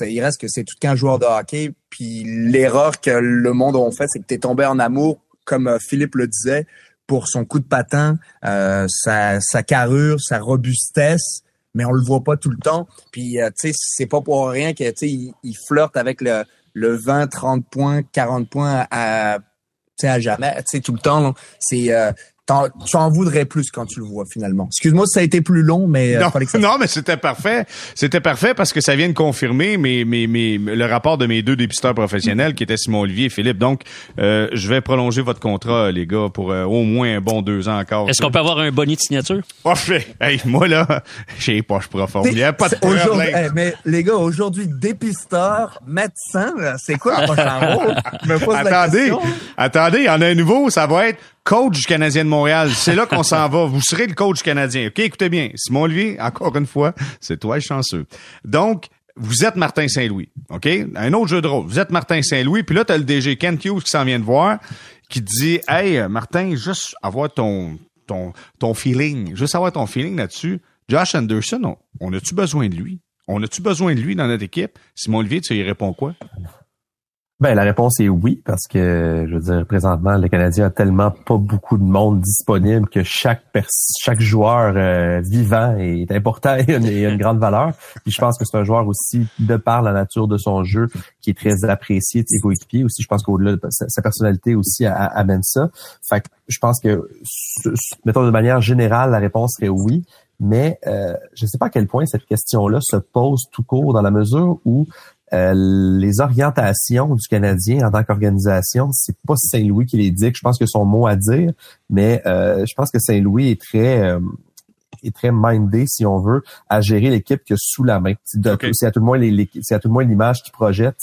D: il reste que c'est tout qu'un joueur de hockey. Puis l'erreur que le monde a fait, c'est que tu es tombé en amour, comme Philippe le disait pour son coup de patin, euh, sa, sa, carrure, sa robustesse, mais on le voit pas tout le temps. Puis, euh, tu sais, c'est pas pour rien que, il, il flirte avec le, le 20, 30 points, 40 points à, à jamais, tu sais, tout le temps. C'est, euh, tu en voudrais plus quand tu le vois finalement. Excuse-moi si ça a été plus long, mais
A: euh, non, mais c'était parfait. C'était parfait parce que ça vient de confirmer mes, mes, mes, le rapport de mes deux dépisteurs professionnels qui étaient Simon Olivier et Philippe. Donc, euh, je vais prolonger votre contrat, les gars, pour euh, au moins un bon deux ans encore.
B: Est-ce qu'on peut avoir un bonnet de signature?
A: Parfait. Hey, moi là, j'ai pas poches profondes. Il n'y a pas de
D: problème. mais les gars, aujourd'hui, dépisteur, médecin, c'est quoi le prochain rôle?
A: attendez, attendez, il y en a un nouveau, ça va être coach Canadien de Montréal. C'est là qu'on s'en va. Vous serez le coach canadien. OK, écoutez bien. Simon Olivier, encore une fois, c'est toi le chanceux. Donc, vous êtes Martin Saint-Louis, OK? Un autre jeu de rôle. Vous êtes Martin Saint-Louis, puis là, tu as le DG Ken Hughes qui s'en vient de voir, qui dit Hey, Martin, juste avoir ton, ton, ton feeling, juste avoir ton feeling là-dessus. Josh Anderson, on, on a-tu besoin de lui? On a-tu besoin de lui dans notre équipe? Simon Olivier, tu y réponds quoi?
C: Ben la réponse est oui parce que je veux dire présentement le Canadien a tellement pas beaucoup de monde disponible que chaque chaque joueur euh, vivant est important et a, une, grande valeur. Puis je pense que c'est un joueur aussi de par la nature de son jeu qui est très apprécié de ses coéquipiers aussi. Je pense qu'au-delà de sa, personnalité aussi amène ça. Fait que je pense que mettons de manière générale la réponse serait oui. Mais euh, je ne sais pas à quel point cette question-là se pose tout court dans la mesure où euh, les orientations du Canadien en tant qu'organisation, c'est pas Saint-Louis qui les dit. Je pense que son mot à dire, mais euh, je pense que Saint-Louis est très euh, est très mindé, si on veut, à gérer l'équipe que sous la main. C'est à tout le moins c'est à tout le moins l'image qu'il projette.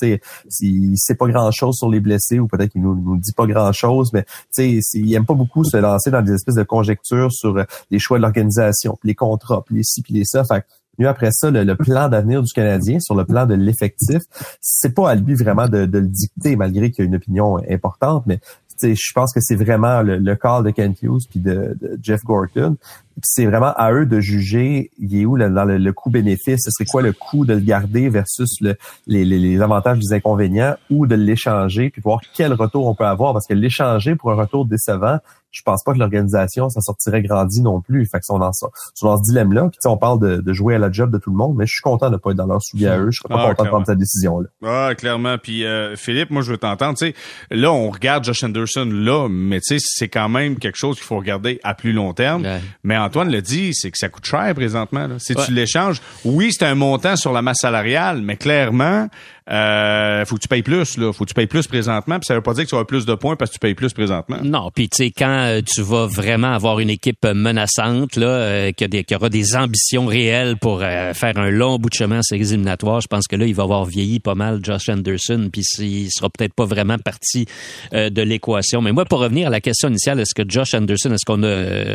C: S'il sait pas grand chose sur les blessés ou peut-être qu'il nous, nous dit pas grand chose, mais il aime pas beaucoup se lancer dans des espèces de conjectures sur les choix de l'organisation, les contrats, les ci, puis les ça. Fait Mieux après ça, le, plan d'avenir du Canadien sur le plan de l'effectif, c'est pas à lui vraiment de, le dicter, malgré qu'il y a une opinion importante, mais je pense que c'est vraiment le, le call de Kent Hughes puis de, Jeff Gorton. C'est vraiment à eux de juger il est où dans le, coût-bénéfice. Ce serait quoi le coût de le garder versus le, les, les, avantages des inconvénients ou de l'échanger puis voir quel retour on peut avoir. Parce que l'échanger pour un retour décevant, je pense pas que l'organisation s'en sortirait grandi non plus. Fait que sont dans, sont dans ce dilemme-là. Puis on parle de, jouer à la job de tout le monde, mais je suis content de pas être dans leur soulier à eux. Je serais pas ah, content de prendre cette décision-là.
A: Ah, clairement. Puis euh, Philippe, moi je veux t'entendre. Tu sais, là, on regarde Josh Anderson là, mais tu sais, c'est quand même quelque chose qu'il faut regarder à plus long terme. Mais Antoine le dit, c'est que ça coûte cher présentement. Là. Si tu l'échanges, oui, c'est un montant sur la masse salariale, mais clairement, euh, faut que tu payes plus, là. Faut que tu payes plus présentement. Puis ça veut pas dire que tu auras plus de points parce que tu payes plus présentement.
B: Non, puis tu sais, quand euh, tu vas vraiment avoir une équipe menaçante, là, euh, qui, a des, qui, aura des ambitions réelles pour euh, faire un long bout de chemin à ces éliminatoires, je pense que là, il va avoir vieilli pas mal Josh Anderson, puis il sera peut-être pas vraiment parti de l'équation. Mais moi, pour revenir à la question initiale, est-ce que Josh Anderson, est-ce qu'on a,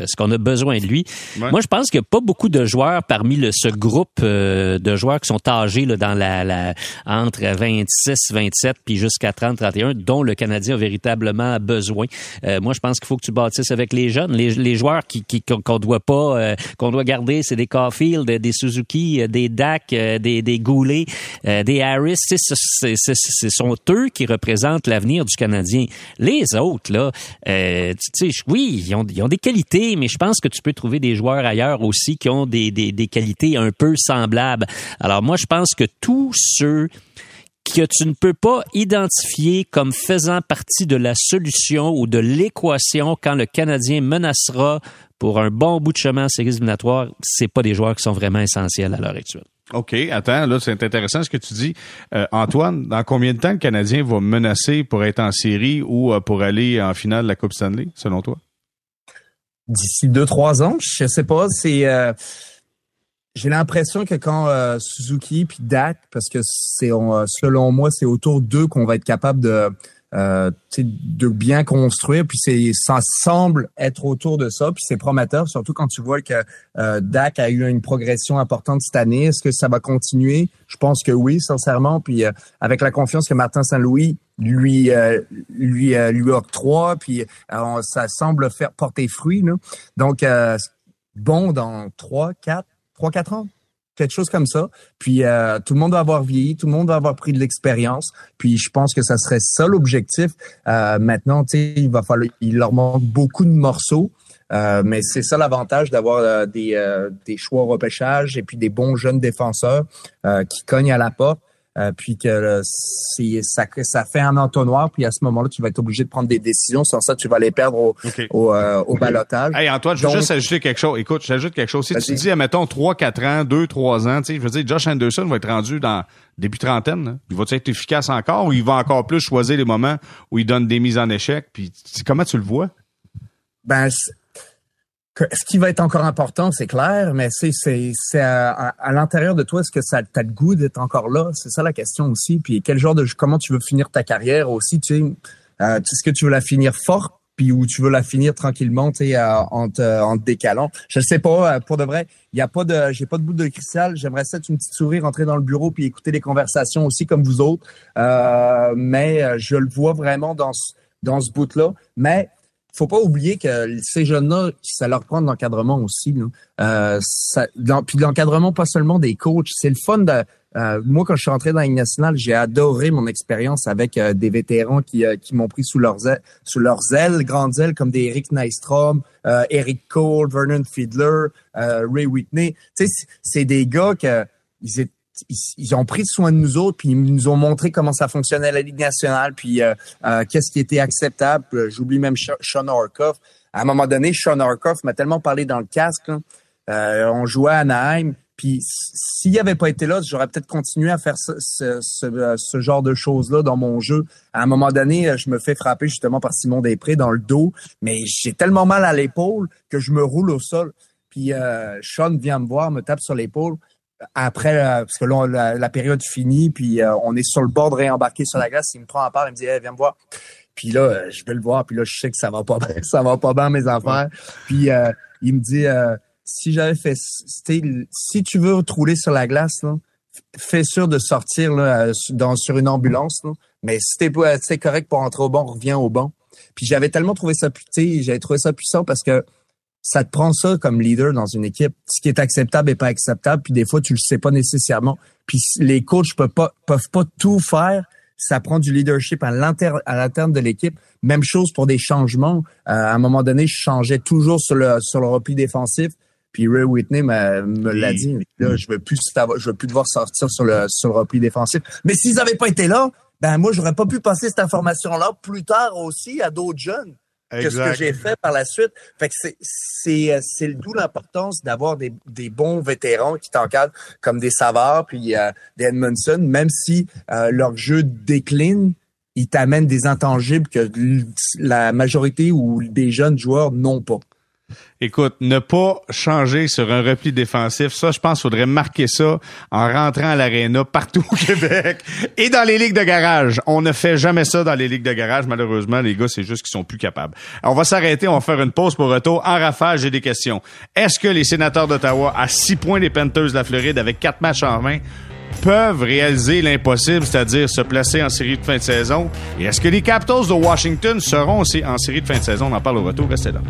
B: est-ce qu'on a besoin de lui? Moi, je pense qu'il n'y a pas beaucoup de joueurs parmi le, ce groupe de joueurs qui sont âgés là, dans la, la entre 26, 27 puis jusqu'à 30, 31, dont le Canadien a véritablement besoin. Euh, moi, je pense qu'il faut que tu bâtisses avec les jeunes, les, joueurs qui qu'on doit pas, euh, qu'on doit garder, c'est des Caulfield, des Suzuki, des Dak, des, des Goulet, des Harris. Ce sont eux qui représentent l'avenir du Canadien. Les autres, là, euh, tu sais, oui, ils ont, ils ont des qualités, mais je pense que tu peux trouver des joueurs ailleurs aussi qui ont des, des, des qualités un peu semblables. Alors moi, je pense que tous ceux que tu ne peux pas identifier comme faisant partie de la solution ou de l'équation quand le Canadien menacera pour un bon bout de chemin à ces éliminatoires, c'est pas des joueurs qui sont vraiment essentiels à l'heure actuelle.
A: OK, attends, là, c'est intéressant ce que tu dis. Euh, Antoine, dans combien de temps le Canadien va menacer pour être en série ou euh, pour aller en finale de la Coupe Stanley, selon toi?
D: D'ici deux, trois ans, je sais pas. C'est euh, j'ai l'impression que quand euh, Suzuki puis Dak, parce que c'est euh, selon moi, c'est autour d'eux qu'on va être capable de euh, de bien construire. Puis c'est ça semble être autour de ça. Puis c'est prometteur, surtout quand tu vois que euh, Dak a eu une progression importante cette année. Est-ce que ça va continuer? Je pense que oui, sincèrement. Puis avec la confiance que Martin Saint-Louis lui lui lui octroie, puis ça semble faire porter fruit. Donc bon dans trois, quatre 3-4 ans quelque chose comme ça. Puis euh, tout le monde va avoir vieilli, tout le monde va avoir pris de l'expérience. Puis je pense que ça serait ça l'objectif. Euh, maintenant, il va falloir, il leur manque beaucoup de morceaux. Euh, mais c'est ça l'avantage d'avoir des, des choix au repêchage et puis des bons jeunes défenseurs qui cognent à la porte. Euh, puis que ça, ça fait un entonnoir, puis à ce moment-là, tu vas être obligé de prendre des décisions. Sans ça, tu vas les perdre au, au, euh, au balotage.
A: Hey, Antoine, je veux juste ajouter quelque chose. Écoute, j'ajoute quelque chose. Si tu dis, mettons, 3, 4 ans, 2, 3 ans, tu sais, je veux dire, Josh Anderson va être rendu dans début trentaine. Hein. Il va être efficace encore ou il va encore plus choisir les moments où il donne des mises en échec? Puis comment tu le vois?
D: Ben, ce qui va être encore important, c'est clair, mais c'est c'est à, l'intérieur de toi, est-ce que ça t'as le goût d'être encore là? C'est ça la question aussi. Puis quel genre de comment tu veux finir ta carrière aussi Tu sais, euh, est-ce que tu veux la finir fort puis où tu veux la finir tranquillement, tu sais, en, te, en te décalant? Je sais pas, euh, pour de vrai, il y a pas de, j'ai pas de bout de cristal. J'aimerais ça une petite souris, rentrer dans le bureau puis écouter les conversations aussi comme vous autres. Euh, mais euh, je le vois vraiment dans ce, dans ce bout-là. Mais faut pas oublier que ces jeunes-là, ça leur prend de l'encadrement aussi. Euh, ça, puis de l'encadrement pas seulement des coachs. C'est le fun de. Euh, moi, quand je suis rentré dans la j'ai adoré mon expérience avec euh, des vétérans qui, euh, qui m'ont pris sous leurs ailes, sous leurs ailes, grandes ailes, comme des Eric Nystrom, Eric Cole, Vernon Fiedler, Ray Whitney. Tu sais, c'est des gars que ils étaient ils, ont pris soin de nous autres, puis ils nous ont montré comment ça fonctionnait la Ligue nationale, puis euh, euh, qu'est-ce qui était acceptable. Euh, j'oublie même Sean Orkoff. À un moment donné, Sean Orkoff m'a tellement parlé dans le casque. on jouait à Anaheim, puis s'il avait pas été là, j'aurais peut-être continué à faire ce, ce, genre de choses-là dans mon jeu. À un moment donné, je me fais frapper justement par Simon Després dans le dos, mais j'ai tellement mal à l'épaule que je me roule au sol. Puis Sean vient me voir, me tape sur l'épaule après, euh, parce que là, la, la période finit, puis euh, on est sur le bord de réembarquer sur la glace. Il me prend en part, il me dit viens me voir. Puis là, euh, je vais le voir, puis là, je sais que ça va pas bien, ça va pas bien mes affaires. Puis il me dit si j'avais fait si tu veux rouler sur la glace, là, fais sûr de sortir là, dans, sur une ambulance. Là. Mais si t'es c'est correct pour entrer au banc, reviens au banc. Puis j'avais tellement trouvé ça j'avais trouvé ça puissant parce que ça te prend ça comme leader dans une équipe. Ce qui est acceptable et pas acceptable, puis des fois, tu le sais pas nécessairement. Puis les coachs peuvent pas, peuvent pas tout faire. Ça prend du leadership à l'interne de l'équipe. Même chose pour des changements. Euh, à un moment donné, je changeais toujours sur le, sur le repli défensif. Puis Ray Whitney me l'a dit. Là, je veux plus, je veux plus devoir sortir sur le, sur le repli défensif. Mais s'ils avaient pas été là, ben moi, j'aurais pas pu passer cette information-là plus tard aussi à d'autres jeunes que ce que j'ai fait par la suite. Fait que c'est c'est euh, d'où l'importance d'avoir des, des bons vétérans qui t'encadrent comme des Savard puis euh, des Edmondson, même si euh, leur jeu décline, ils t'amènent des intangibles que la majorité ou des jeunes joueurs n'ont pas.
A: Écoute, ne pas changer sur un repli défensif, ça, je pense qu'il faudrait marquer ça en rentrant à l'aréna partout au Québec et dans les ligues de garage. On ne fait jamais ça dans les ligues de garage, malheureusement. Les gars, c'est juste qu'ils sont plus capables. on va s'arrêter, on va faire une pause pour retour. En rafale, j'ai des questions. Est-ce que les sénateurs d'Ottawa, à six points des Panthers de la Floride, avec quatre matchs en main, peuvent réaliser l'impossible, c'est-à-dire se placer en série de fin de saison? Et est-ce que les Capitals de Washington seront aussi en série de fin de saison? On en parle au retour. Restez là.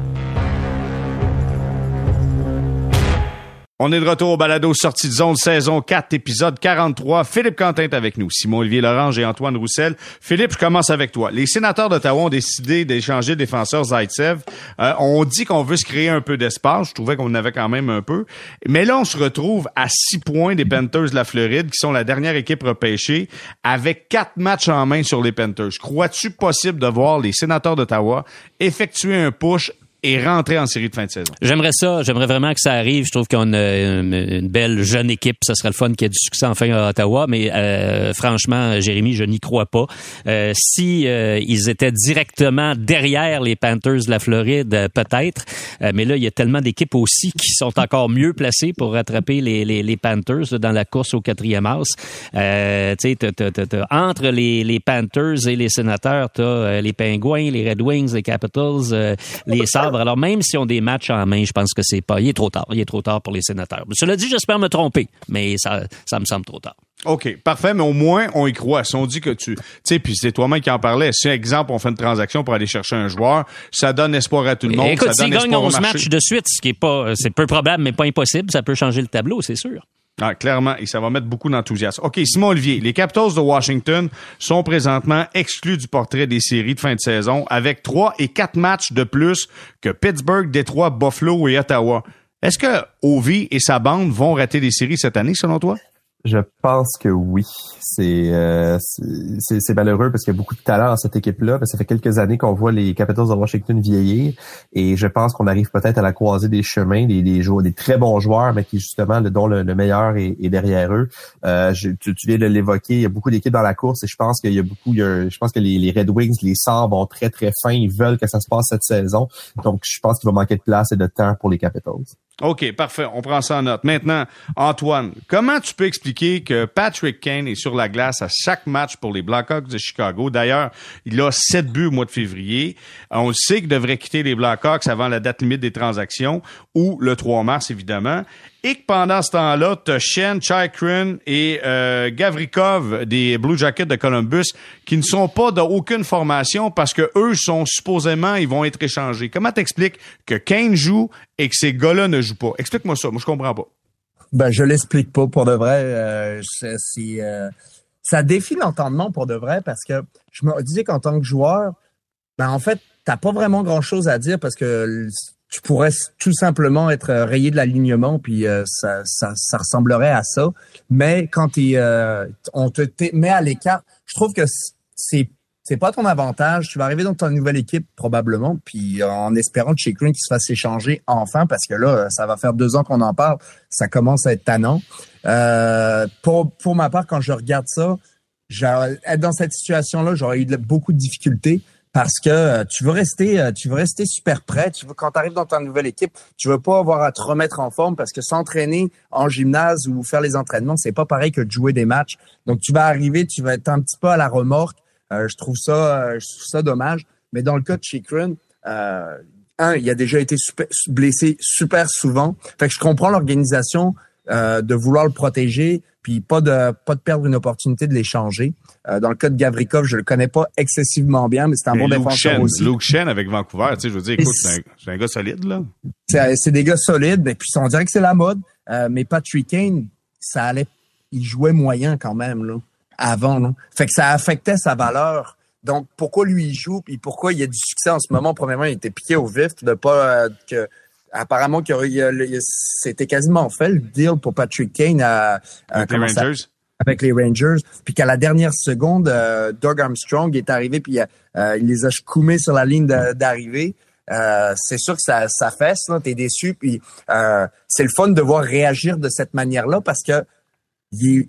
A: On est de retour au balado Sortie de zone, saison 4, épisode 43. Philippe Quentin est avec nous, Simon-Olivier Lorange et Antoine Roussel. Philippe, je commence avec toi. Les sénateurs d'Ottawa ont décidé d'échanger le défenseur Zaitsev. Euh, on dit qu'on veut se créer un peu d'espace. Je trouvais qu'on en avait quand même un peu. Mais là, on se retrouve à six points des Panthers de la Floride, qui sont la dernière équipe repêchée, avec quatre matchs en main sur les Panthers. Crois-tu possible de voir les sénateurs d'Ottawa effectuer un push et rentrer en série de fin de saison.
B: J'aimerais ça. J'aimerais vraiment que ça arrive. Je trouve qu'on a une, belle jeune équipe. Ça serait le fun qu'il y ait du succès enfin à Ottawa. Mais euh, franchement, Jérémy, je n'y crois pas. Euh, si euh, ils étaient directement derrière les Panthers de la Floride, euh, peut-être. mais là, il y a tellement d'équipes aussi qui sont encore mieux placées pour rattraper les, les, les Panthers dans la course au quatrième house. Euh, tu sais, entre les, les Panthers et les Sénateurs, t'as les Pingouins, les Red Wings, les Capitals, les Sabres alors même si on des matchs en main, je pense que c'est pas. Il est trop tard. Il est trop tard pour les sénateurs. Cela dit, j'espère me tromper, mais ça, ça me semble trop tard.
A: OK, parfait, mais au moins, on y croit. Si on dit que tu... Tu sais, puis c'est toi-même qui en parlais. Si, exemple, on fait une transaction pour aller chercher un joueur, ça donne espoir à tout le monde.
B: Écoute,
A: s'il
B: gagne 11 matchs de suite, ce qui est pas... C'est peu probable, mais pas impossible, ça peut changer le tableau, c'est sûr.
A: Ah, clairement, et ça va mettre beaucoup d'enthousiasme. OK, Simon Olivier, les Capitals de Washington sont présentement exclus du portrait des séries de fin de saison avec trois et quatre matchs de plus que Pittsburgh, Détroit, Buffalo et Ottawa. Est-ce que Ovi et sa bande vont rater des séries cette année, selon toi?
C: Je pense que oui. Euh, c'est malheureux parce qu'il y a beaucoup de talent dans cette équipe-là. Ça fait quelques années qu'on voit les Capitals de Washington vieillir et je pense qu'on arrive peut-être à la croisée des chemins des, des, très bons joueurs, mais qui justement le, dont le, meilleur est, derrière eux. Euh, tu, viens de l'évoquer, il y a beaucoup d'équipes dans la course et je pense qu'il y a beaucoup. je pense que les, les Red Wings, les Sabres vont très très fin. Ils veulent que ça se passe cette saison. Donc je pense qu'il va manquer de place et de temps pour les Capitals.
A: OK, parfait. On prend ça en note. Maintenant, Antoine, comment tu peux expliquer que Patrick Kane est sur la glace à chaque match pour les Blackhawks de Chicago? D'ailleurs, il a sept buts au mois de février. On sait qu'il devrait quitter les Blackhawks avant la date limite des transactions ou le 3 mars, évidemment et que pendant ce temps-là, tu as Shen, Chikrin et euh, Gavrikov des Blue Jackets de Columbus qui ne sont pas d'aucune formation parce que eux sont supposément, ils vont être échangés. Comment t'expliques que Kane joue et que ces gars-là ne jouent pas? Explique-moi ça, moi je comprends pas.
D: Ben, je l'explique pas pour de vrai. Euh, c'est, euh, ça défie l'entendement pour de vrai parce que je me disais qu'en tant que joueur, ben en fait, t'as pas vraiment grand chose à dire parce que tu pourrais tout simplement être euh, rayé de l'alignement, puis euh, ça, ça, ça, ressemblerait à ça. Mais quand euh, on te met à l'écart, je trouve que c'est c'est pas ton avantage. Tu vas arriver dans ta nouvelle équipe probablement, puis en espérant chez Green qu'il se fasse échanger enfin, parce que là, ça va faire deux ans qu'on en parle, ça commence à être tannant. Euh, pour pour ma part, quand je regarde ça, être dans cette situation-là, j'aurais eu beaucoup de difficultés parce que euh, tu veux rester euh, tu veux rester super prêt, tu veux quand tu arrives dans ta nouvelle équipe, tu veux pas avoir à te remettre en forme parce que s'entraîner en gymnase ou faire les entraînements, c'est pas pareil que de jouer des matchs. Donc tu vas arriver, tu vas être un petit peu à la remorque. Euh, je trouve ça je trouve ça dommage, mais dans le cas de Chikrin, euh, un, il a déjà été super, blessé super souvent. Fait que je comprends l'organisation de vouloir le protéger, puis pas de pas de perdre une opportunité de l'échanger. Euh, dans le cas de Gavrikov, je le connais pas excessivement bien, mais c'est un bon défenseur aussi.
A: Luke Shen avec Vancouver, tu sais, je veux dire, écoute, c'est un, gars solide là.
D: C'est des gars solides, mais puis on dirait que c'est la mode. Euh, mais Patrick Kane, ça allait, il jouait moyen quand même là, avant. Là. Fait que ça affectait sa valeur. Donc pourquoi lui il joue puis pourquoi il y a du succès en ce moment? Premièrement, il était piqué au vif de pas euh, que apparemment c'était quasiment fait le deal pour Patrick Kane à,
A: avec les Rangers?
D: avec les Rangers, puis qu'à la dernière seconde, euh, Doug Armstrong est arrivé puis euh, il les a coumés sur la ligne d'arrivée. Euh, c'est sûr que ça, ça fesse, là, t'es déçu, puis c'est le fun de voir réagir de cette manière-là parce que il est,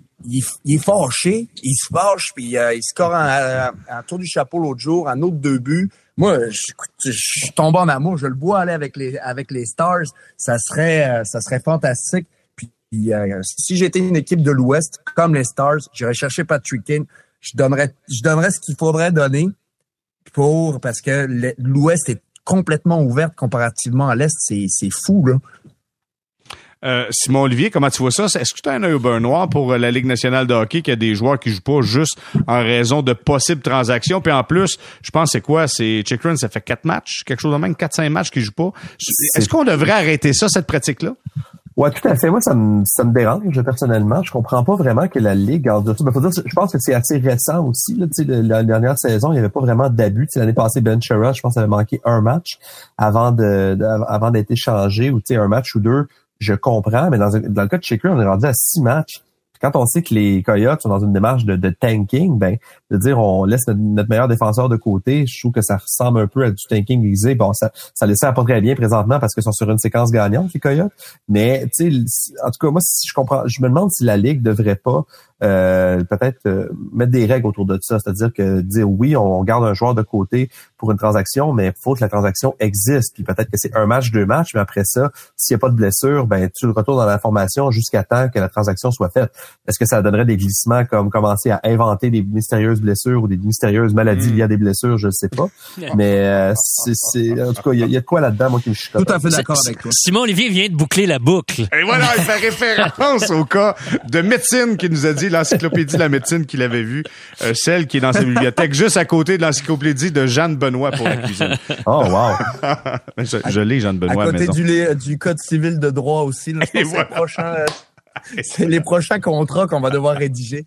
D: il, est fâché, il se fâche, puis il score un, un, tour du chapeau l'autre jour, un autre deux buts moi, je, je, tombe en amour. Je le vois aller avec les avec les Stars. Ça serait euh, ça serait fantastique. Puis euh, si j'étais une équipe de l'Ouest comme les Stars, j'irais chercher Patrick Kane. Je donnerais je donnerais ce qu'il faudrait donner pour parce que l'Ouest est complètement ouverte comparativement à l'Est. C'est fou là.
A: Euh, Simon Olivier, comment tu vois ça? Est-ce que tu as un œil au noir pour euh, la Ligue nationale de hockey qui a des joueurs qui jouent pas juste en raison de possibles transactions? Puis en plus, je pense c'est quoi? C'est Chikrin, ça fait quatre matchs, quelque chose de même, quatre, cinq matchs qui jouent pas. Est-ce qu'on devrait arrêter ça, cette pratique-là?
C: Ouais, tout à fait. Moi, ça me, ça me dérange personnellement. Je comprends pas vraiment que la Ligue en ben, faut dire, je pense que c'est assez récent aussi. Là, la dernière saison, il n'y avait pas vraiment d'abus. L'année passée, Ben Chera, je pense, avait manqué un match avant de, avant d'être échangé, ou un match ou deux je comprends, mais dans, le cas de Shaker, on est rendu à six matchs quand on sait que les Coyotes sont dans une démarche de, tanking, ben de dire on laisse notre, meilleur défenseur de côté, je trouve que ça ressemble un peu à du tanking visé. Bon, ça ça les sert pas très bien présentement parce qu'ils sont sur une séquence gagnante les Coyotes. Mais tu sais, en tout cas moi si je comprends, je me demande si la ligue devrait pas euh, peut-être euh, mettre des règles autour de ça, c'est-à-dire que dire oui, on garde un joueur de côté pour une transaction, mais il faut que la transaction existe. Puis peut-être que c'est un match, deux matchs, mais après ça, s'il n'y a pas de blessure, ben tu le retournes dans la formation jusqu'à temps que la transaction soit faite. Est-ce que ça donnerait des glissements comme commencer à inventer des mystérieuses blessures ou des mystérieuses maladies hmm. liées à des blessures, je ne sais pas. Mais euh, c'est, en tout cas, il y, a de quoi là-dedans, moi, qui je suis
D: Tout à fait d'accord avec toi.
B: Simon Olivier vient de boucler la boucle.
A: Et voilà, il fait référence au cas de médecine qui nous a dit l'encyclopédie de la médecine qu'il avait vue, euh, celle qui est dans sa bibliothèque, juste à côté de l'encyclopédie de Jeanne Benoît pour la cuisine.
C: Oh, wow.
A: je, je l'ai, Jeanne Benoît.
D: À côté du, du code civil de droit aussi, là, je pense prochain... Euh, c'est les prochains contrats qu'on va devoir rédiger.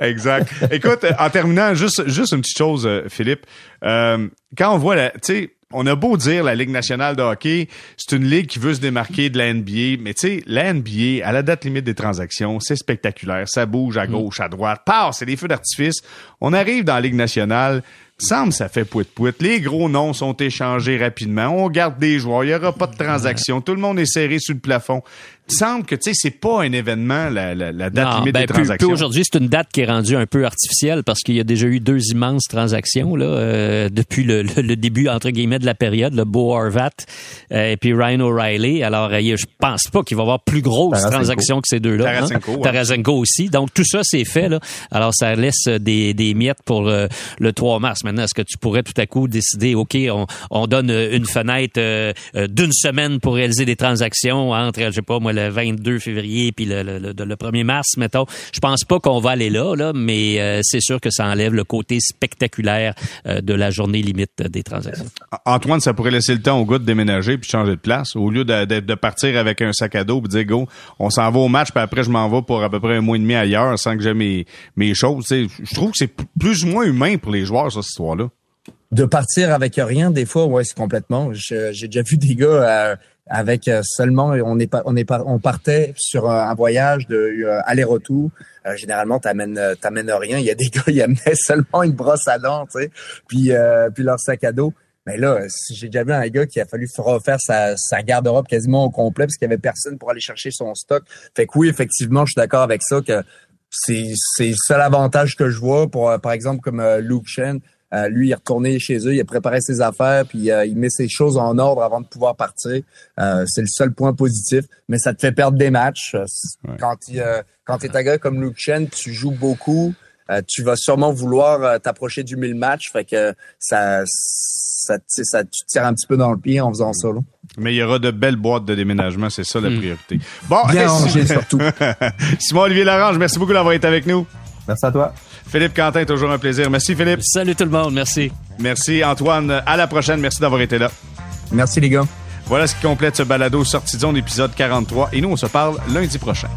A: exact. Écoute, en terminant, juste, juste une petite chose, euh, Philippe. Euh, quand on voit la, tu sais, on a beau dire la Ligue nationale de hockey, c'est une ligue qui veut se démarquer de la NBA, mais tu sais, la NBA, à la date limite des transactions, c'est spectaculaire. Ça bouge à mm. gauche, à droite. Pars, c'est des feux d'artifice. On arrive dans la Ligue nationale, semble ça fait pouit-pouit. Les gros noms sont échangés rapidement. On garde des joueurs. Il n'y aura pas de transactions. Tout le monde est serré sur le plafond il semble que tu sais c'est pas un événement la, la, la date limite ben, des transactions.
B: aujourd'hui c'est une date qui est rendue un peu artificielle parce qu'il y a déjà eu deux immenses transactions là euh, depuis le, le, début entre guillemets de la période, le Beau Harvat euh, et puis Ryan O'Reilly. Alors euh, je pense pas qu'il va y avoir plus grosses transactions que ces deux-là. Hein. Tarasenko, Tarasenko aussi. Donc tout ça c'est fait là. Alors ça laisse des, des miettes pour le, le 3 mars. Maintenant est-ce que tu pourrais tout à coup décider OK, on, on donne une fenêtre d'une semaine pour réaliser des transactions entre je sais pas moi le 22 février puis le, le, le, 1er mars, mettons. Je pense pas qu'on va aller là, là mais euh, c'est sûr que ça enlève le côté spectaculaire euh, de la journée limite des transactions.
A: Antoine, ça pourrait laisser le temps au gars de déménager puis changer de place au lieu de, de, partir avec un sac à dos et dire go, on s'en va au match puis après je m'en vais pour à peu près un mois et demi ailleurs sans que j'ai mes, mes choses. Je trouve que c'est plus ou moins humain pour les joueurs, cette
D: de partir avec rien, des fois, ouais, c'est complètement. J'ai déjà vu des gars euh, avec euh, seulement on on on partait sur un voyage de euh, aller-retour. Généralement, t'amènes t'amènes rien. Il y a des gars qui amenaient seulement une brosse à dents, tu sais, puis puis leur sac à dos. Mais là, j'ai déjà vu un gars qui a fallu refaire sa, sa garde-robe quasiment au complet parce qu'il y avait personne pour aller chercher son stock. Fait que oui, effectivement, je suis d'accord avec ça que c'est c'est le seul avantage que je vois pour par exemple comme Luke Chen euh, lui, il est retourné chez eux, il a préparé ses affaires, puis euh, il met ses choses en ordre avant de pouvoir partir. Euh, c'est le seul point positif, mais ça te fait perdre des matchs. Quand tu quand es un gars comme Luke Chen, tu joues beaucoup, tu vas sûrement vouloir t'approcher du 1000 match, fait que ça ça, ça, tu tires un petit peu dans le pied en faisant ça.
A: Mais il y aura de belles boîtes de déménagement, c'est ça la hmm. priorité. Bon,
D: Bien surtout.
A: Simon-Olivier Larange, merci beaucoup d'avoir été avec nous.
C: Merci à toi.
A: Philippe Quentin, toujours un plaisir. Merci, Philippe.
B: Salut tout le monde. Merci.
A: Merci, Antoine. À la prochaine. Merci d'avoir été là.
D: Merci, les gars.
A: Voilà ce qui complète ce balado sortie de zone épisode 43. Et nous, on se parle lundi prochain.